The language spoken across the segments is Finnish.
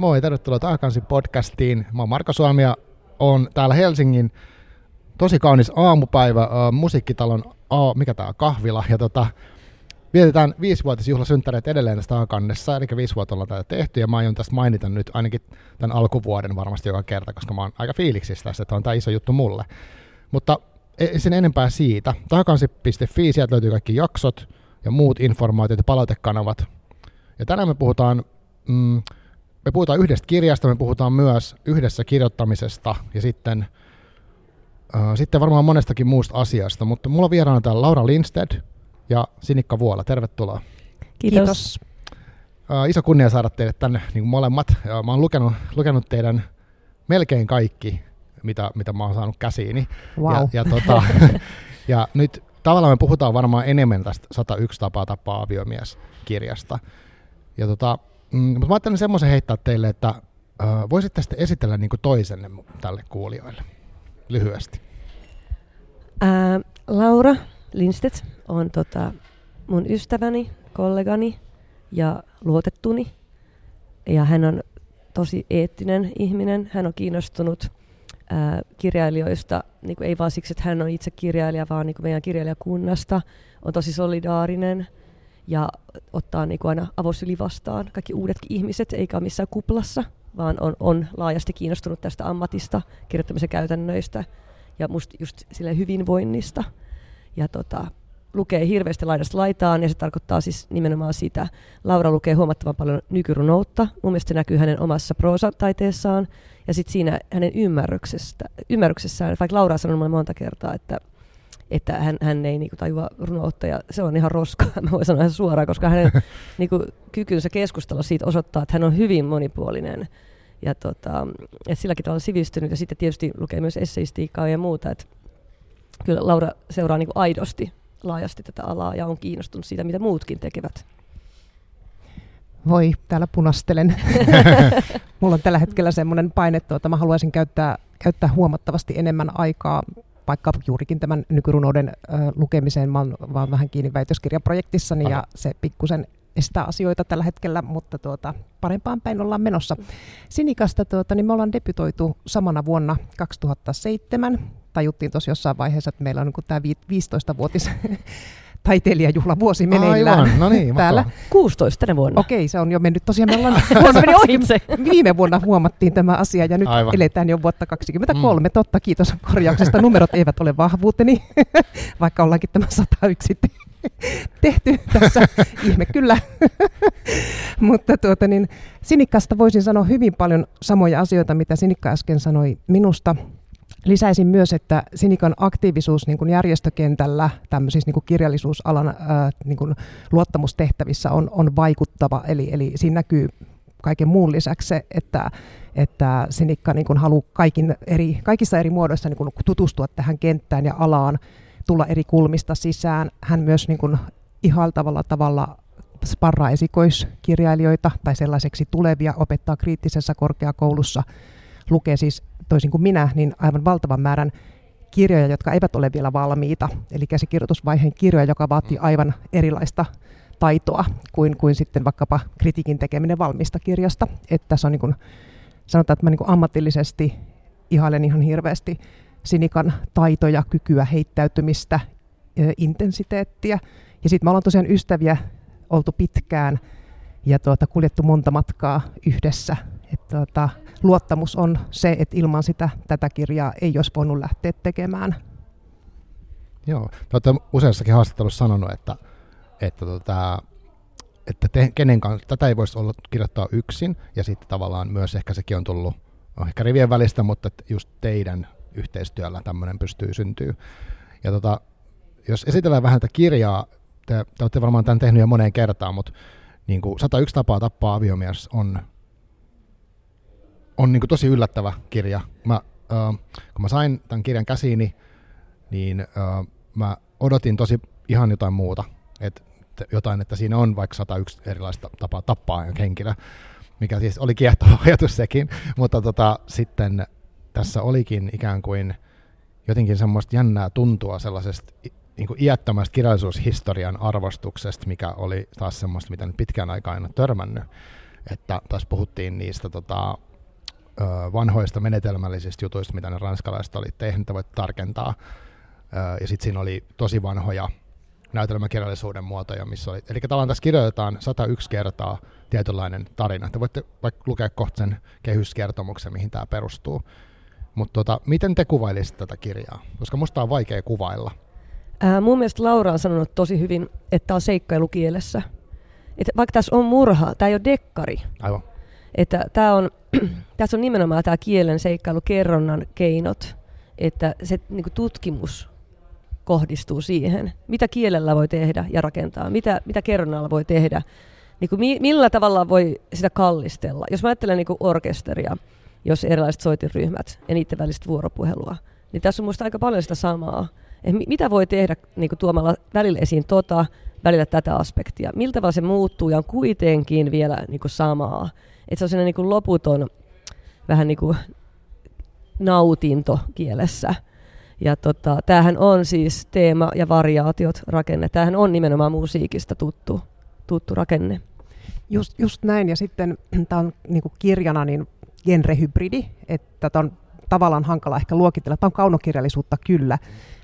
Moi, tervetuloa takaisin podcastiin. Mä oon Marko Suomi ja on täällä Helsingin tosi kaunis aamupäivä äh, musiikkitalon, uh, mikä tää on, kahvila. Ja tota, vietetään viisivuotisjuhlasynttäreet edelleen tästä Haakannessa, eli viisi vuotta ollaan tätä tehty, ja mä aion tästä mainita nyt ainakin tämän alkuvuoden varmasti joka kerta, koska mä oon aika fiiliksissä tässä, että on tämä iso juttu mulle. Mutta ei sen enempää siitä. Takansi.fi, sieltä löytyy kaikki jaksot ja muut informaatiot ja palautekanavat. Ja tänään me puhutaan, mm, me puhutaan yhdestä kirjasta, me puhutaan myös yhdessä kirjoittamisesta ja sitten, äh, sitten varmaan monestakin muusta asiasta. Mutta mulla on vieraana täällä Laura Lindsted ja Sinikka Vuola. Tervetuloa. Kiitos. Kiitos. Äh, iso kunnia saada teidät tänne niin molemmat. Ja mä oon lukenut, lukenut teidän melkein kaikki mitä, mitä mä oon saanut käsiini. Wow. Ja, ja, tota, ja nyt tavallaan me puhutaan varmaan enemmän tästä 101 tapaa tapaa aviomies-kirjasta. Ja tota, mm, mutta mä ajattelin semmoisen heittää teille, että äh, voisitte sitten esitellä niin toisenne tälle kuulijoille lyhyesti. Ää, Laura Lindstedt on tota, mun ystäväni, kollegani ja luotettuni. Ja hän on tosi eettinen ihminen. Hän on kiinnostunut ää, kirjailijoista, niin ei vaan siksi, että hän on itse kirjailija, vaan niin meidän kirjailijakunnasta, on tosi solidaarinen ja ottaa niin kuin aina avosyli vastaan kaikki uudetkin ihmiset, eikä ole missään kuplassa, vaan on, on laajasti kiinnostunut tästä ammatista, kirjoittamisen käytännöistä ja musta just sille hyvinvoinnista. Ja tota, lukee hirveästi laidasta laitaan, ja se tarkoittaa siis nimenomaan sitä. Laura lukee huomattavan paljon nykyrunoutta. Mun mielestä se näkyy hänen omassa proosataiteessaan, ja sitten siinä hänen ymmärryksestä, ymmärryksessään, vaikka Laura on sanonut monta kertaa, että, että hän, hän ei niinku tajua runoutta, ja se on ihan roskaa, mä voin sanoa ihan suoraan, koska hänen niinku, kykynsä keskustella siitä osoittaa, että hän on hyvin monipuolinen, ja tota, et silläkin tavalla sivistynyt, ja sitten tietysti lukee myös esseistiikkaa ja muuta, että kyllä Laura seuraa niinku aidosti laajasti tätä alaa ja on kiinnostunut siitä, mitä muutkin tekevät. Voi, täällä punastelen. Mulla on tällä hetkellä semmoinen paine, että mä haluaisin käyttää, käyttää huomattavasti enemmän aikaa vaikka juurikin tämän nykyrunouden äh, lukemiseen. Mä oon vaan vähän kiinni väitöskirjaprojektissani ja se pikkusen estää asioita tällä hetkellä, mutta tuota, parempaan päin ollaan menossa. Sinikasta tuota, niin me ollaan debytoitu samana vuonna 2007. Tajuttiin tuossa jossain vaiheessa, että meillä on niin tämä 15-vuotis taiteilijajuhlavuosi meneillään Aivan, no niin, täällä. 16 tänä vuonna. Okei, se on jo mennyt. Tosiaan me ollaan meni ohitse. viime vuonna huomattiin tämä asia ja nyt Aivan. eletään jo vuotta 2023. Mm. Totta, kiitos korjauksesta. Numerot eivät ole vahvuuteni, vaikka ollaankin tämä 101 tehty tässä. Ihme kyllä. Mutta tuota, niin, Sinikasta voisin sanoa hyvin paljon samoja asioita, mitä Sinikka äsken sanoi minusta. Lisäisin myös, että Sinikan aktiivisuus niin kuin järjestökentällä, tämmöisissä niin kuin kirjallisuusalan ää, niin kuin luottamustehtävissä on, on vaikuttava. Eli, eli siinä näkyy kaiken muun lisäksi se, että, että Sinikka niin kuin haluaa kaikin eri, kaikissa eri muodoissa niin kuin tutustua tähän kenttään ja alaan, tulla eri kulmista sisään. Hän myös niin kuin ihaltavalla tavalla sparraa esikoiskirjailijoita tai sellaiseksi tulevia, opettaa kriittisessä korkeakoulussa, lukee siis toisin kuin minä, niin aivan valtavan määrän kirjoja, jotka eivät ole vielä valmiita. Eli käsikirjoitusvaiheen kirjoja, joka vaatii mm. aivan erilaista taitoa kuin, kuin sitten vaikkapa kritiikin tekeminen valmista kirjasta. Että tässä on niin kuin, sanotaan, että mä niin kuin ammatillisesti ihailen ihan hirveästi Sinikan taitoja, kykyä, heittäytymistä, intensiteettiä. Ja sitten me ollaan tosiaan ystäviä oltu pitkään ja tuota, kuljettu monta matkaa yhdessä. Et tuota, luottamus on se, että ilman sitä tätä kirjaa ei olisi voinut lähteä tekemään. Joo, te olette useassakin haastattelussa sanonut, että, että, tota, että te, kenen kanssa, tätä ei voisi olla kirjoittaa yksin, ja sitten tavallaan myös ehkä sekin on tullut no ehkä rivien välistä, mutta just teidän yhteistyöllä tämmöinen pystyy syntyy. Ja tota, jos esitellään vähän tätä kirjaa, te, te olette varmaan tämän tehnyt jo moneen kertaan, mutta niin kuin 101 tapaa tappaa aviomies on, on niin kuin tosi yllättävä kirja. Mä, äh, kun mä sain tämän kirjan käsiini, niin äh, mä odotin tosi ihan jotain muuta. Et, jotain, että siinä on vaikka 101 erilaista tapaa tappaa henkilö, mikä siis oli kiehtova ajatus sekin, mutta tota, sitten tässä olikin ikään kuin jotenkin semmoista jännää tuntua sellaisesta niin kuin iättömästä kirjallisuushistorian arvostuksesta, mikä oli taas semmoista, mitä nyt pitkään aikaa en ole törmännyt. että tässä puhuttiin niistä tota, vanhoista menetelmällisistä jutuista, mitä ne ranskalaiset oli tehnyt, voit tarkentaa. Ja sitten siinä oli tosi vanhoja näytelmäkirjallisuuden muotoja, missä oli. Eli tavallaan tässä kirjoitetaan 101 kertaa tietynlainen tarina. Te voitte vaikka lukea kohta sen kehyskertomuksen, mihin tämä perustuu. Mutta tota, miten te kuvailisitte tätä kirjaa? Koska musta on vaikea kuvailla. Ää, mun mielestä Laura on sanonut tosi hyvin, että tämä on seikkailukielessä. Et vaikka tässä on murha, tämä ei ole dekkari. Aivan. Että tämä on, tässä on nimenomaan tämä kielen seikkailu, kerronnan keinot, että se niin tutkimus kohdistuu siihen, mitä kielellä voi tehdä ja rakentaa, mitä, mitä kerronnalla voi tehdä, niin kuin mi, millä tavalla voi sitä kallistella. Jos mä ajattelen niin kuin orkesteria, jos erilaiset soitiryhmät ja niiden välistä vuoropuhelua, niin tässä on minusta aika paljon sitä samaa. Et mitä voi tehdä niin kuin tuomalla välillä esiin tota, välillä tätä aspektia. Miltä tavalla se muuttuu ja on kuitenkin vielä niin kuin samaa. Että se on sellainen niin loputon vähän niin kuin nautinto kielessä. Ja tota, tämähän on siis teema ja variaatiot rakenne. Tämähän on nimenomaan musiikista tuttu, tuttu rakenne. Just, just näin, ja sitten tämä on niin kirjana niin genrehybridi, että tämä on tavallaan hankala ehkä luokitella. Tämä on kaunokirjallisuutta kyllä,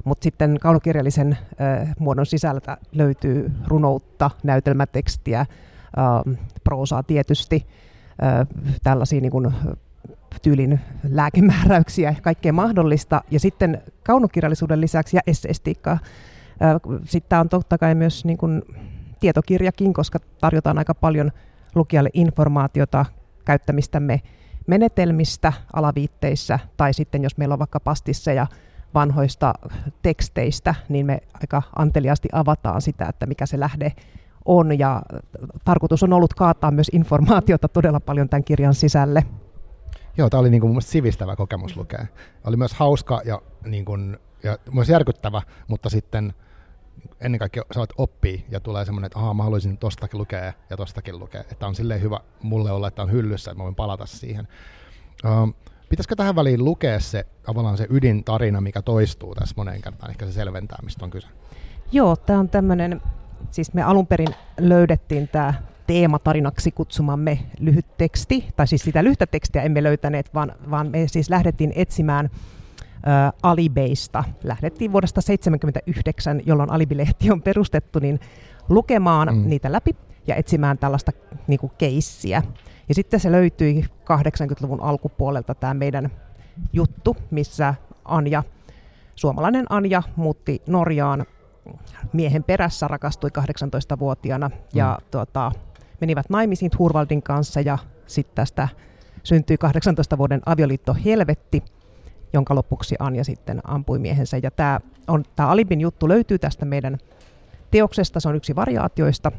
mutta sitten kaunokirjallisen äh, muodon sisältä löytyy runoutta, näytelmätekstiä, äh, proosaa tietysti, tällaisia niin kuin, tyylin lääkemääräyksiä ja kaikkea mahdollista. Ja sitten kaunokirjallisuuden lisäksi ja esseestiikkaa. Sitten tämä on totta kai myös niin kuin tietokirjakin, koska tarjotaan aika paljon lukijalle informaatiota käyttämistämme menetelmistä alaviitteissä, tai sitten jos meillä on vaikka pastisseja vanhoista teksteistä, niin me aika anteliasti avataan sitä, että mikä se lähde on, ja tarkoitus on ollut kaataa myös informaatiota todella paljon tämän kirjan sisälle. Joo, tämä oli niin kuin mun sivistävä kokemus lukea. Oli myös hauska ja, niin kuin, ja myös järkyttävä, mutta sitten ennen kaikkea olet oppii ja tulee semmoinen, että mä haluaisin tostakin lukea ja tostakin lukea. Että on silleen hyvä mulle olla, että on hyllyssä, että mä voin palata siihen. Um, pitäisikö tähän väliin lukea se tavallaan se ydintarina, mikä toistuu tässä moneen kertaan, ehkä se selventää, mistä on kyse? Joo, tämä on tämmöinen, siis me alun perin löydettiin tämä teematarinaksi kutsumamme lyhyt teksti, tai siis sitä lyhyttä tekstiä emme löytäneet, vaan, vaan me siis lähdettiin etsimään ä, Alibeista. Lähdettiin vuodesta 1979, jolloin Alibilehti on perustettu, niin lukemaan mm. niitä läpi ja etsimään tällaista niin kuin keissiä. Ja sitten se löytyi 80-luvun alkupuolelta tämä meidän juttu, missä Anja, suomalainen Anja, muutti Norjaan miehen perässä, rakastui 18-vuotiaana ja mm. tuota, menivät naimisiin Hurvaldin kanssa ja sitten tästä syntyi 18 vuoden avioliitto Helvetti, jonka lopuksi Anja sitten ampui miehensä. Ja tämä, on, tämä Alibin juttu löytyy tästä meidän teoksesta, se on yksi variaatioista,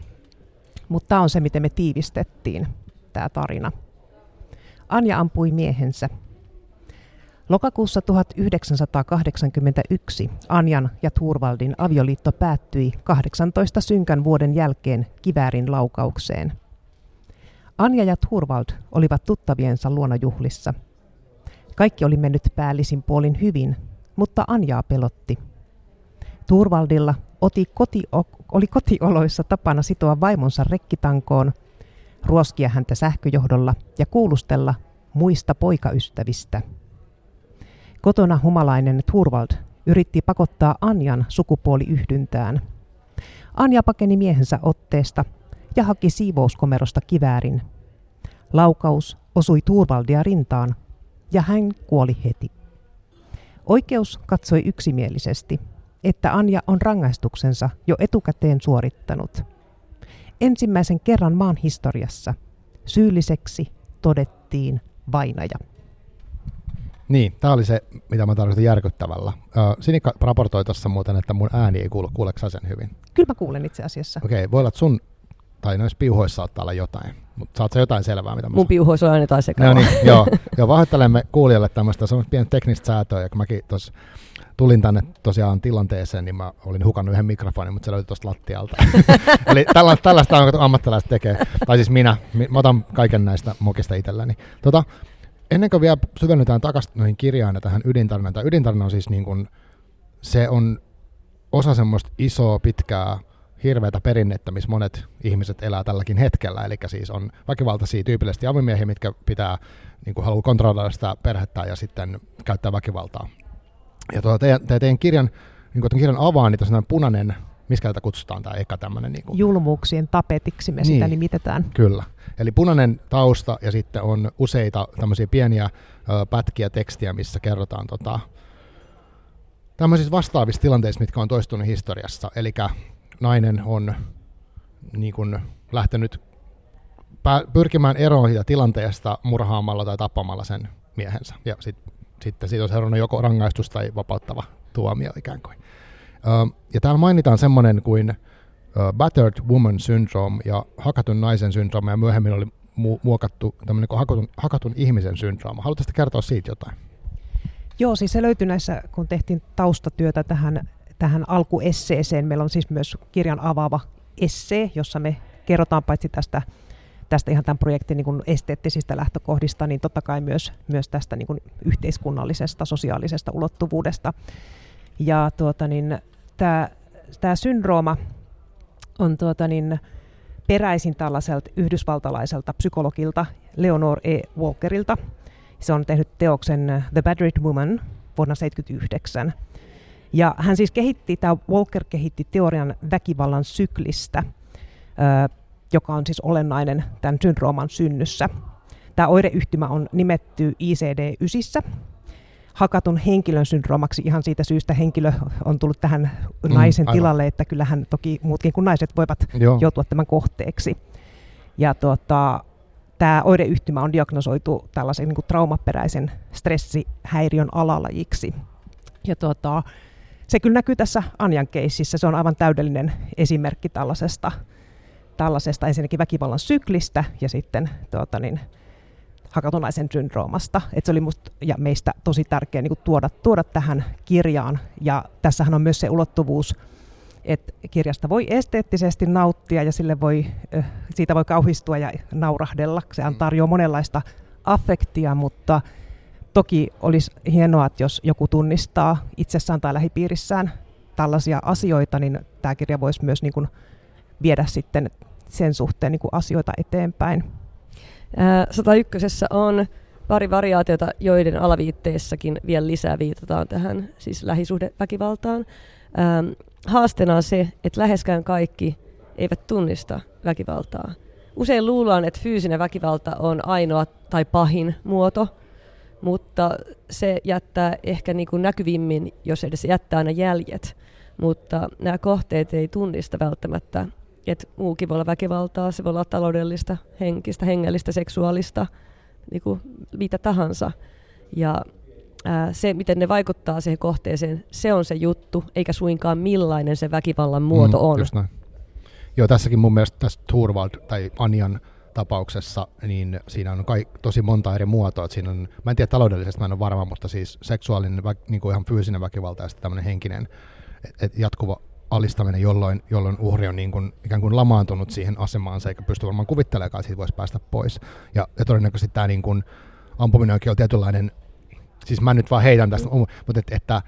mutta tämä on se, miten me tiivistettiin tämä tarina. Anja ampui miehensä Lokakuussa 1981 Anjan ja Turvaldin avioliitto päättyi 18 synkän vuoden jälkeen kiväärin laukaukseen. Anja ja Turvald olivat tuttaviensa luona juhlissa. Kaikki oli mennyt päällisin puolin hyvin, mutta Anjaa pelotti. Turvaldilla oti koti, oli kotioloissa tapana sitoa vaimonsa rekkitankoon, ruoskia häntä sähköjohdolla ja kuulustella muista poikaystävistä – Kotona humalainen Turvald yritti pakottaa Anjan sukupuoliyhdyntään. Anja pakeni miehensä otteesta ja haki siivouskomerosta kiväärin. Laukaus osui Turvaldia rintaan ja hän kuoli heti. Oikeus katsoi yksimielisesti, että Anja on rangaistuksensa jo etukäteen suorittanut. Ensimmäisen kerran maan historiassa syylliseksi todettiin vainaja. Niin, tämä oli se, mitä mä tarkoitin järkyttävällä. Sinikka raportoi tuossa muuten, että mun ääni ei kuulu. Kuuleeko sen hyvin? Kyllä mä kuulen itse asiassa. Okei, okay, voi olla, että sun tai noissa piuhoissa saattaa olla jotain, mutta saat sä jotain selvää, mitä mä Mun piuhoissa on aina jotain sekavaa. No niin, joo. joo pahoittelemme kuulijalle tämmöistä semmoista pientä teknistä säätöä, ja kun mäkin tuossa tulin tänne tosiaan tilanteeseen, niin mä olin hukannut yhden mikrofonin, mutta se löytyi tuosta lattialta. Eli tällaista, tällaista on ammattilaiset tekee. Tai siis minä. Mä otan kaiken näistä mokista itselläni. Tota, ennen kuin vielä syvennytään takaisin noihin kirjaan ja tähän ydintarinaan, tämä ydintarina on siis niin kuin, se on osa semmoista isoa, pitkää hirveätä perinnettä, missä monet ihmiset elää tälläkin hetkellä. Eli siis on väkivaltaisia tyypillisesti avimiehiä, mitkä pitää, niin kuin haluaa kontrolloida sitä perhettä ja sitten käyttää väkivaltaa. Ja tuota, teidän, teidän kirjan, niin kuin kirjan avaa, niin tässä on punainen Miskä tätä kutsutaan tämä eka tämmöinen? Niin kuin... Julmuuksien tapetiksi me niin, sitä nimitetään. Kyllä. Eli punainen tausta ja sitten on useita tämmöisiä pieniä ö, pätkiä tekstiä, missä kerrotaan tota, tämmöisissä vastaavissa tilanteissa, mitkä on toistunut historiassa. Eli nainen on niin kuin, lähtenyt pyrkimään eroon siitä tilanteesta murhaamalla tai tappamalla sen miehensä. Ja sit, sitten siitä on seurannut joko rangaistus tai vapauttava tuomio ikään kuin. Ja täällä mainitaan semmoinen kuin battered woman syndrome ja hakatun naisen syndrooma, ja myöhemmin oli mu- muokattu tämmöinen kuin hakatun, hakatun ihmisen syndrooma. Haluaisitko kertoa siitä jotain? Joo, siis se löytyi näissä, kun tehtiin taustatyötä tähän, tähän alkuesseeseen. Meillä on siis myös kirjan avaava essee, jossa me kerrotaan paitsi tästä, tästä ihan tämän projektin niin kuin esteettisistä lähtökohdista, niin totta kai myös, myös tästä niin kuin yhteiskunnallisesta, sosiaalisesta ulottuvuudesta. Ja tuota, niin, tämä, syndrooma on tuota, niin, peräisin tällaiselta yhdysvaltalaiselta psykologilta Leonor E. Walkerilta. Se on tehnyt teoksen The Battered Woman vuonna 1979. Ja hän siis kehitti, tämä Walker kehitti teorian väkivallan syklistä, joka on siis olennainen tämän syndrooman synnyssä. Tämä oireyhtymä on nimetty ICD-9, hakatun henkilön syndroomaksi ihan siitä syystä henkilö on tullut tähän mm, naisen mm, tilalle, että kyllähän toki muutkin kuin naiset voivat Joo. joutua tämän kohteeksi. Ja tuota, tämä oireyhtymä on diagnosoitu tällaisen niin kuin traumaperäisen stressihäiriön alalajiksi. Ja tuota, se kyllä näkyy tässä Anjan keississä. Se on aivan täydellinen esimerkki tällaisesta, tällaisesta ensinnäkin väkivallan syklistä ja sitten tuota, niin, hakatunaisen syndroomasta. Et se oli musta ja meistä tosi tärkeä niin tuoda, tuoda tähän kirjaan. Ja tässähän on myös se ulottuvuus, että kirjasta voi esteettisesti nauttia ja sille voi, siitä voi kauhistua ja naurahdella. Sehän mm. tarjoaa monenlaista affektia, mutta toki olisi hienoa, että jos joku tunnistaa itsessään tai lähipiirissään tällaisia asioita, niin tämä kirja voisi myös niin kuin viedä sitten sen suhteen niin kuin asioita eteenpäin. 101 on pari variaatiota, joiden alaviitteissäkin vielä lisää viitataan tähän siis lähisuhdeväkivaltaan. haasteena on se, että läheskään kaikki eivät tunnista väkivaltaa. Usein luullaan, että fyysinen väkivalta on ainoa tai pahin muoto, mutta se jättää ehkä niin kuin näkyvimmin, jos edes jättää aina jäljet. Mutta nämä kohteet ei tunnista välttämättä että muukin voi olla väkivaltaa, se voi olla taloudellista, henkistä, hengellistä, seksuaalista, niin kuin mitä tahansa. Ja ää, se, miten ne vaikuttaa siihen kohteeseen, se on se juttu, eikä suinkaan millainen se väkivallan muoto mm, on. Just näin. Joo, tässäkin mun mielestä tässä Turvald tai Anjan tapauksessa, niin siinä on kai, tosi monta eri muotoa. Että siinä on, mä en tiedä taloudellisesti, mä en ole varma, mutta siis seksuaalinen, niin kuin ihan fyysinen väkivalta ja sitten tämmöinen henkinen et, et jatkuva alistaminen, jolloin, jolloin uhri on niin kuin, ikään kuin lamaantunut siihen asemaansa eikä pysty varmaan kuvittelemaan, että siitä voisi päästä pois. Ja, ja todennäköisesti tämä niin kuin, ampuminen onkin on tietynlainen, siis mä nyt vaan heitän tästä, mutta et, että,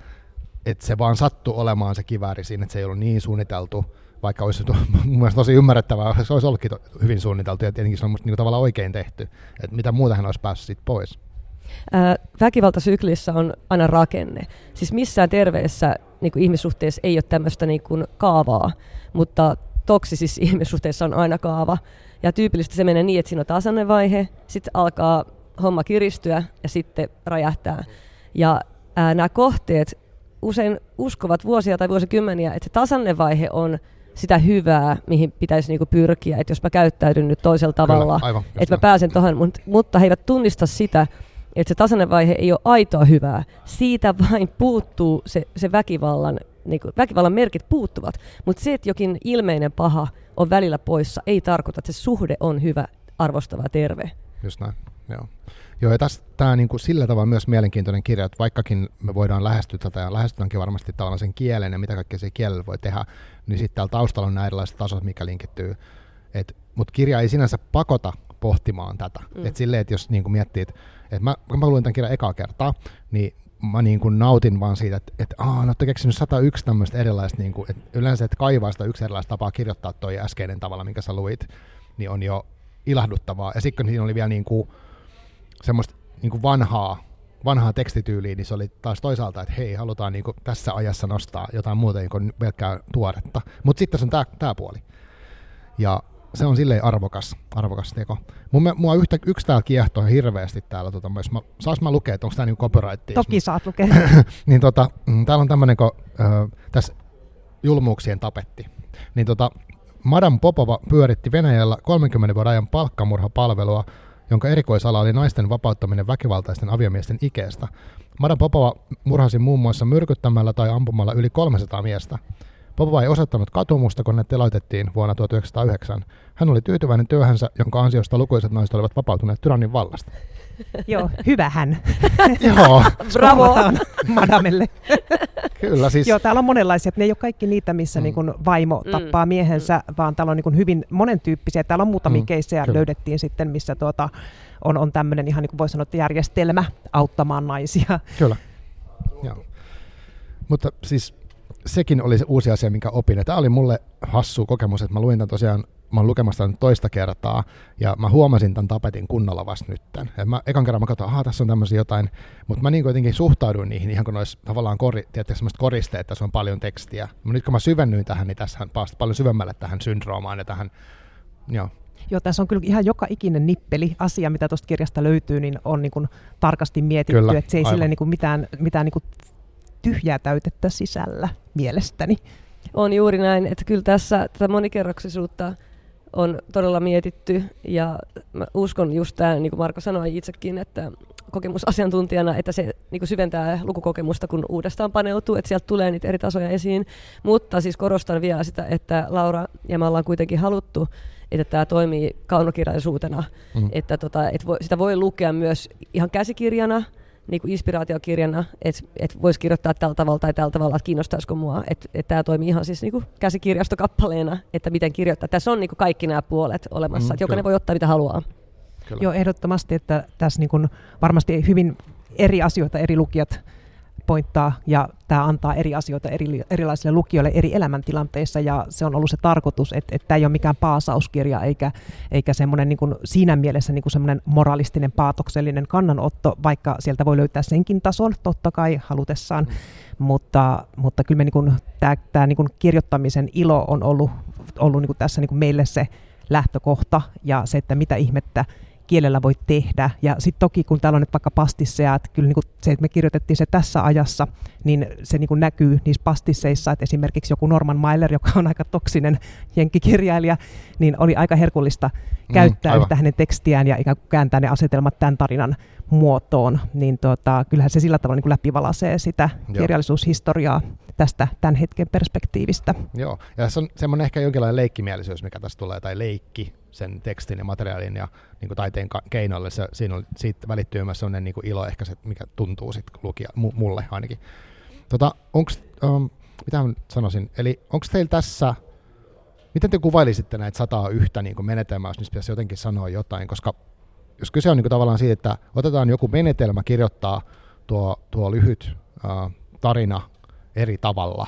että se vaan sattuu olemaan se kivääri siinä, että se ei ollut niin suunniteltu, vaikka olisi mun mielestä tosi ymmärrettävää, se olisi ollutkin hyvin suunniteltu ja tietenkin se on musta niin tavallaan oikein tehty, että mitä muuta hän olisi päässyt siitä pois. Ää, väkivaltasyklissä on aina rakenne. Siis missään terveessä niin kuin ihmissuhteessa ei ole tämmöistä niin kuin kaavaa, mutta toksisissa ihmissuhteissa on aina kaava. Ja tyypillisesti se menee niin, että siinä on tasainen vaihe, sitten alkaa homma kiristyä ja sitten räjähtää. Ja ää, nämä kohteet usein uskovat vuosia tai vuosikymmeniä, että se tasainen vaihe on sitä hyvää, mihin pitäisi niinku pyrkiä, että jos mä käyttäydyn nyt toisella tavalla, Kyllä, aivan, että mä pääsen tuohon, mutta he eivät tunnista sitä, että se tasainen vaihe ei ole aitoa hyvää. Siitä vain puuttuu se, se väkivallan, niin kuin, väkivallan merkit puuttuvat. Mutta se, että jokin ilmeinen paha on välillä poissa, ei tarkoita, että se suhde on hyvä, arvostava ja terve. Just näin, joo. Joo, ja tämä niin kuin sillä tavalla myös mielenkiintoinen kirja, että vaikkakin me voidaan lähestyä tätä, ja lähestytäänkin varmasti tavallaan sen kielen ja mitä kaikkea se kielellä voi tehdä, niin sitten täällä taustalla on nämä erilaiset tasot, mikä linkittyy. Mutta kirja ei sinänsä pakota pohtimaan tätä. Mm. Et silleen, että jos niin kuin miettii, että et mä, kun mä luin tämän kirjan ekaa kertaa, niin mä niin kuin nautin vaan siitä, että, että aah, no keksinyt 101 tämmöistä erilaista, niin kuin, että yleensä, että kaivaa sitä yksi erilaista tapaa kirjoittaa toi äskeinen tavalla, minkä sä luit, niin on jo ilahduttavaa. Ja sitten kun siinä oli vielä niin kuin, semmoista niin kuin vanhaa, vanhaa tekstityyliä, niin se oli taas toisaalta, että hei, halutaan niin kuin tässä ajassa nostaa jotain muuta niin kuin pelkkää tuoretta. Mutta sitten se on tämä puoli. Ja se on silleen arvokas, arvokas teko. Mun, mua yhtä, yksi täällä kiehtoo hirveästi täällä, tota, jos mä, saas mä lukea, että onko tämä niinku copyright? Toki mä, saat lukea. niin tota, mm, täällä on tämmöinen, kun äh, tässä julmuuksien tapetti. Niin tota, Madame Popova pyöritti Venäjällä 30 vuoden ajan palkkamurhapalvelua, jonka erikoisala oli naisten vapauttaminen väkivaltaisten aviomiesten ikeestä. Madame Popova murhasi muun muassa myrkyttämällä tai ampumalla yli 300 miestä. Popova ei osoittanut katumusta, kun ne teloitettiin vuonna 1909. Hän oli tyytyväinen työhönsä, jonka ansiosta lukuiset naiset olivat vapautuneet tyrannin vallasta. Joo, hyvä hän. Joo. Bravo. Madamelle. Kyllä siis. Joo, täällä on monenlaisia. Ne ei ole kaikki niitä, missä mm. niin kuin vaimo mm. tappaa miehensä, mm. vaan täällä on niin kuin hyvin monentyyppisiä. Täällä on muutamia mm. keissejä Kyllä. löydettiin sitten, missä tuota, on, on tämmöinen ihan niin kuin voi sanoa, että järjestelmä auttamaan naisia. Kyllä. Joo. Mutta siis sekin oli se uusi asia, minkä opin. Tämä oli mulle hassu kokemus, että mä luin tämän tosiaan, mä oon lukemassa tämän toista kertaa, ja mä huomasin tämän tapetin kunnolla vasta nytten. Et mä, ekan kerran mä katsoin, että tässä on tämmöisiä jotain, mutta mä niin kuitenkin suhtauduin niihin ihan kun olisi tavallaan kori, tiedätkö, koristeet, että tässä on paljon tekstiä. Mutta nyt kun mä syvennyin tähän, niin tässä päästä paljon syvemmälle tähän syndroomaan ja tähän, joo, Joo, tässä on kyllä ihan joka ikinen nippeli asia, mitä tuosta kirjasta löytyy, niin on niin kuin tarkasti mietitty, kyllä, että se ei sille niin kuin mitään, mitään niin kuin tyhjää täytettä sisällä mielestäni. On juuri näin, että kyllä tässä tätä monikerroksisuutta on todella mietitty ja mä uskon just tämä, niin kuin Marko sanoi itsekin, että kokemusasiantuntijana, että se niin kuin syventää lukukokemusta, kun uudestaan paneutuu, että sieltä tulee niitä eri tasoja esiin. Mutta siis korostan vielä sitä, että Laura ja me ollaan kuitenkin haluttu, että tämä toimii kaunokirjallisuutena, mm. että tota, et voi, sitä voi lukea myös ihan käsikirjana, niin kuin inspiraatiokirjana, että et voisi kirjoittaa tällä tavalla tai tällä tavalla, että kiinnostaisiko mua. Että et tämä toimii ihan siis niin kuin käsikirjastokappaleena, että miten kirjoittaa. Tässä on niin kuin kaikki nämä puolet olemassa, mm, että jokainen voi ottaa mitä haluaa. Kyllä. Joo, ehdottomasti, että tässä niin kuin varmasti hyvin eri asioita eri lukijat pointtaa ja tämä antaa eri asioita eri, erilaisille lukijoille eri elämäntilanteissa ja se on ollut se tarkoitus, että, että tämä ei ole mikään paasauskirja eikä, eikä semmoinen niin kuin siinä mielessä niin kuin semmoinen moralistinen paatoksellinen kannanotto, vaikka sieltä voi löytää senkin tason totta kai halutessaan, mm. mutta, mutta kyllä me niin kuin, tämä, tämä niin kuin kirjoittamisen ilo on ollut, ollut niin kuin tässä niin kuin meille se lähtökohta ja se, että mitä ihmettä kielellä voi tehdä. Ja sitten toki, kun täällä on nyt vaikka pastisseja, että kyllä niin kuin se, että me kirjoitettiin se tässä ajassa, niin se niin kuin näkyy niissä pastisseissa, että esimerkiksi joku Norman Mailer, joka on aika toksinen jenkkikirjailija, niin oli aika herkullista mm, käyttää mm, yhtä hänen tekstiään ja ikään kuin kääntää ne asetelmat tämän tarinan muotoon, niin tota, kyllähän se sillä tavalla niin kuin läpivalaisee sitä Joo. kirjallisuushistoriaa tästä tämän hetken perspektiivistä. Joo, ja se on semmoinen ehkä jonkinlainen leikkimielisyys, mikä tässä tulee, tai leikki sen tekstin ja materiaalin ja niin taiteen keinoille. Se, siinä on, siitä välittyy myös sellainen niin ilo ehkä se, mikä tuntuu sitten lukija, mulle ainakin. Tota, onks, um, mitä mä sanoisin, eli onko teillä tässä, miten te kuvailisitte näitä sataa yhtä niin menetelmää, jos niistä pitäisi jotenkin sanoa jotain, koska jos kyse on niin tavallaan siitä, että otetaan joku menetelmä kirjoittaa tuo, tuo lyhyt uh, tarina eri tavalla,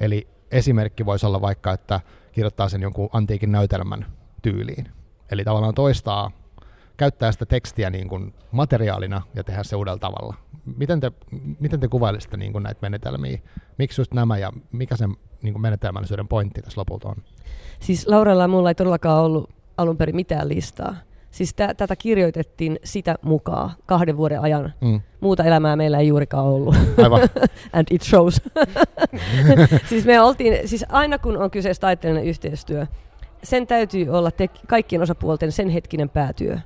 eli esimerkki voisi olla vaikka, että kirjoittaa sen jonkun antiikin näytelmän tyyliin. Eli tavallaan toistaa, käyttää sitä tekstiä niin kuin materiaalina ja tehdä se uudella tavalla. Miten te, miten te kuvailisitte niin kuin näitä menetelmiä? Miksi just nämä ja mikä sen niin kuin menetelmällisyyden pointti tässä lopulta on? Siis Laurella ja mulla ei todellakaan ollut alun perin mitään listaa. Siis t- tätä kirjoitettiin sitä mukaan kahden vuoden ajan. Mm. Muuta elämää meillä ei juurikaan ollut. Aivan. And it shows. siis me oltiin, siis aina kun on kyseessä taiteellinen yhteistyö, sen täytyy olla te- kaikkien osapuolten sen hetkinen päätyö.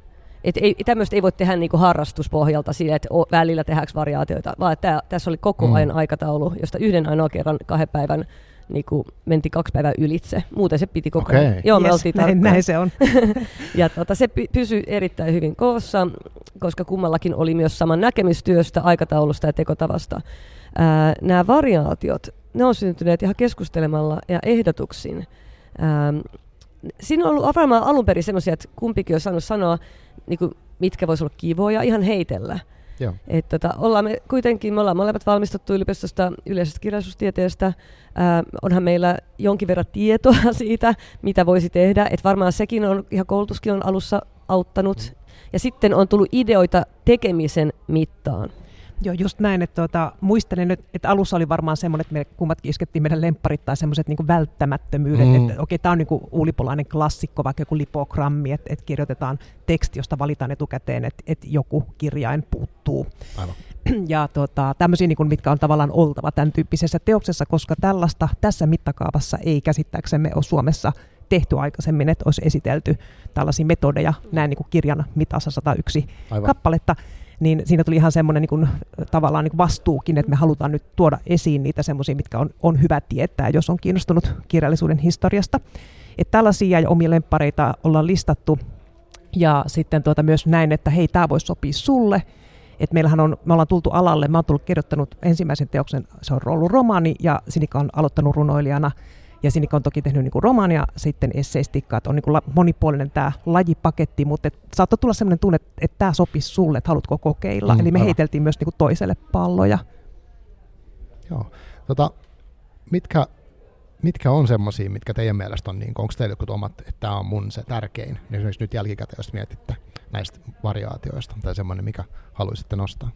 Et ei, tämmöistä ei voi tehdä niinku harrastuspohjalta siinä, että välillä tehdäänkö variaatioita, vaan tää, tässä oli koko mm. ajan aikataulu, josta yhden ainoa kerran kahden päivän niin kuin menti kaksi päivää ylitse. Muuten se piti koko ajan. Okay. Joo, me yes, oltiin näin, näin se on. ja tota, se py- pysyi erittäin hyvin koossa, koska kummallakin oli myös sama näkemystyöstä, aikataulusta ja tekotavasta. Nämä variaatiot, ne on syntyneet ihan keskustelemalla ja ehdotuksin. Ää, siinä on ollut varmaan alun perin semmoisia, että kumpikin on saanut sanoa, niin kuin, mitkä voisi olla kivoja, ihan heitellä. Joo. Et tota, ollaan me, kuitenkin, me ollaan molemmat valmistuttu yliopistosta yleisestä kirjallisuustieteestä. Ää, onhan meillä jonkin verran tietoa siitä, mitä voisi tehdä. Et varmaan sekin on, ihan koulutuskin on alussa auttanut. Ja sitten on tullut ideoita tekemisen mittaan. Joo, just näin, että tuota, muistelen nyt, että alussa oli varmaan semmoinen, että me kummatkin iskettiin meidän lempparit tai semmoiset niin välttämättömyydet, mm. että okei, tämä on niin kuin uulipolainen klassikko, vaikka joku lipogrammi, että, että kirjoitetaan teksti, josta valitaan etukäteen, että, että joku kirjain puuttuu. Aivan. Ja tuota, tämmöisiä, niin kuin, mitkä on tavallaan oltava tämän tyyppisessä teoksessa, koska tällaista tässä mittakaavassa ei käsittääksemme ole Suomessa tehty aikaisemmin, että olisi esitelty tällaisia metodeja näin niin kuin kirjan mitassa 101 Aivan. kappaletta niin siinä tuli ihan semmoinen niin tavallaan niin vastuukin, että me halutaan nyt tuoda esiin niitä semmoisia, mitkä on, on hyvä tietää, jos on kiinnostunut kirjallisuuden historiasta. Että tällaisia ja omia lemppareita ollaan listattu ja sitten tuota myös näin, että hei, tämä voisi sopia sulle. Et meillähän on, me ollaan tultu alalle, mä oon tullut kirjoittanut ensimmäisen teoksen, se on ollut romaani ja Sinika on aloittanut runoilijana ja Sinikka on toki tehnyt niin romaania, sitten esseistiikkaa, että on niin kuin monipuolinen tämä lajipaketti, mutta et saattoi tulla sellainen tunne, että, että tämä sopisi sulle, että haluatko kokeilla. Mm, Eli me aivan. heiteltiin myös niin kuin toiselle palloja. Joo. Tota, mitkä, mitkä on semmoisia, mitkä teidän mielestä on, niin onko teillä jotkut omat, että tämä on mun se tärkein, esimerkiksi nyt jälkikäteen, jos mietitte näistä variaatioista, tai semmoinen, mikä haluaisitte nostaa?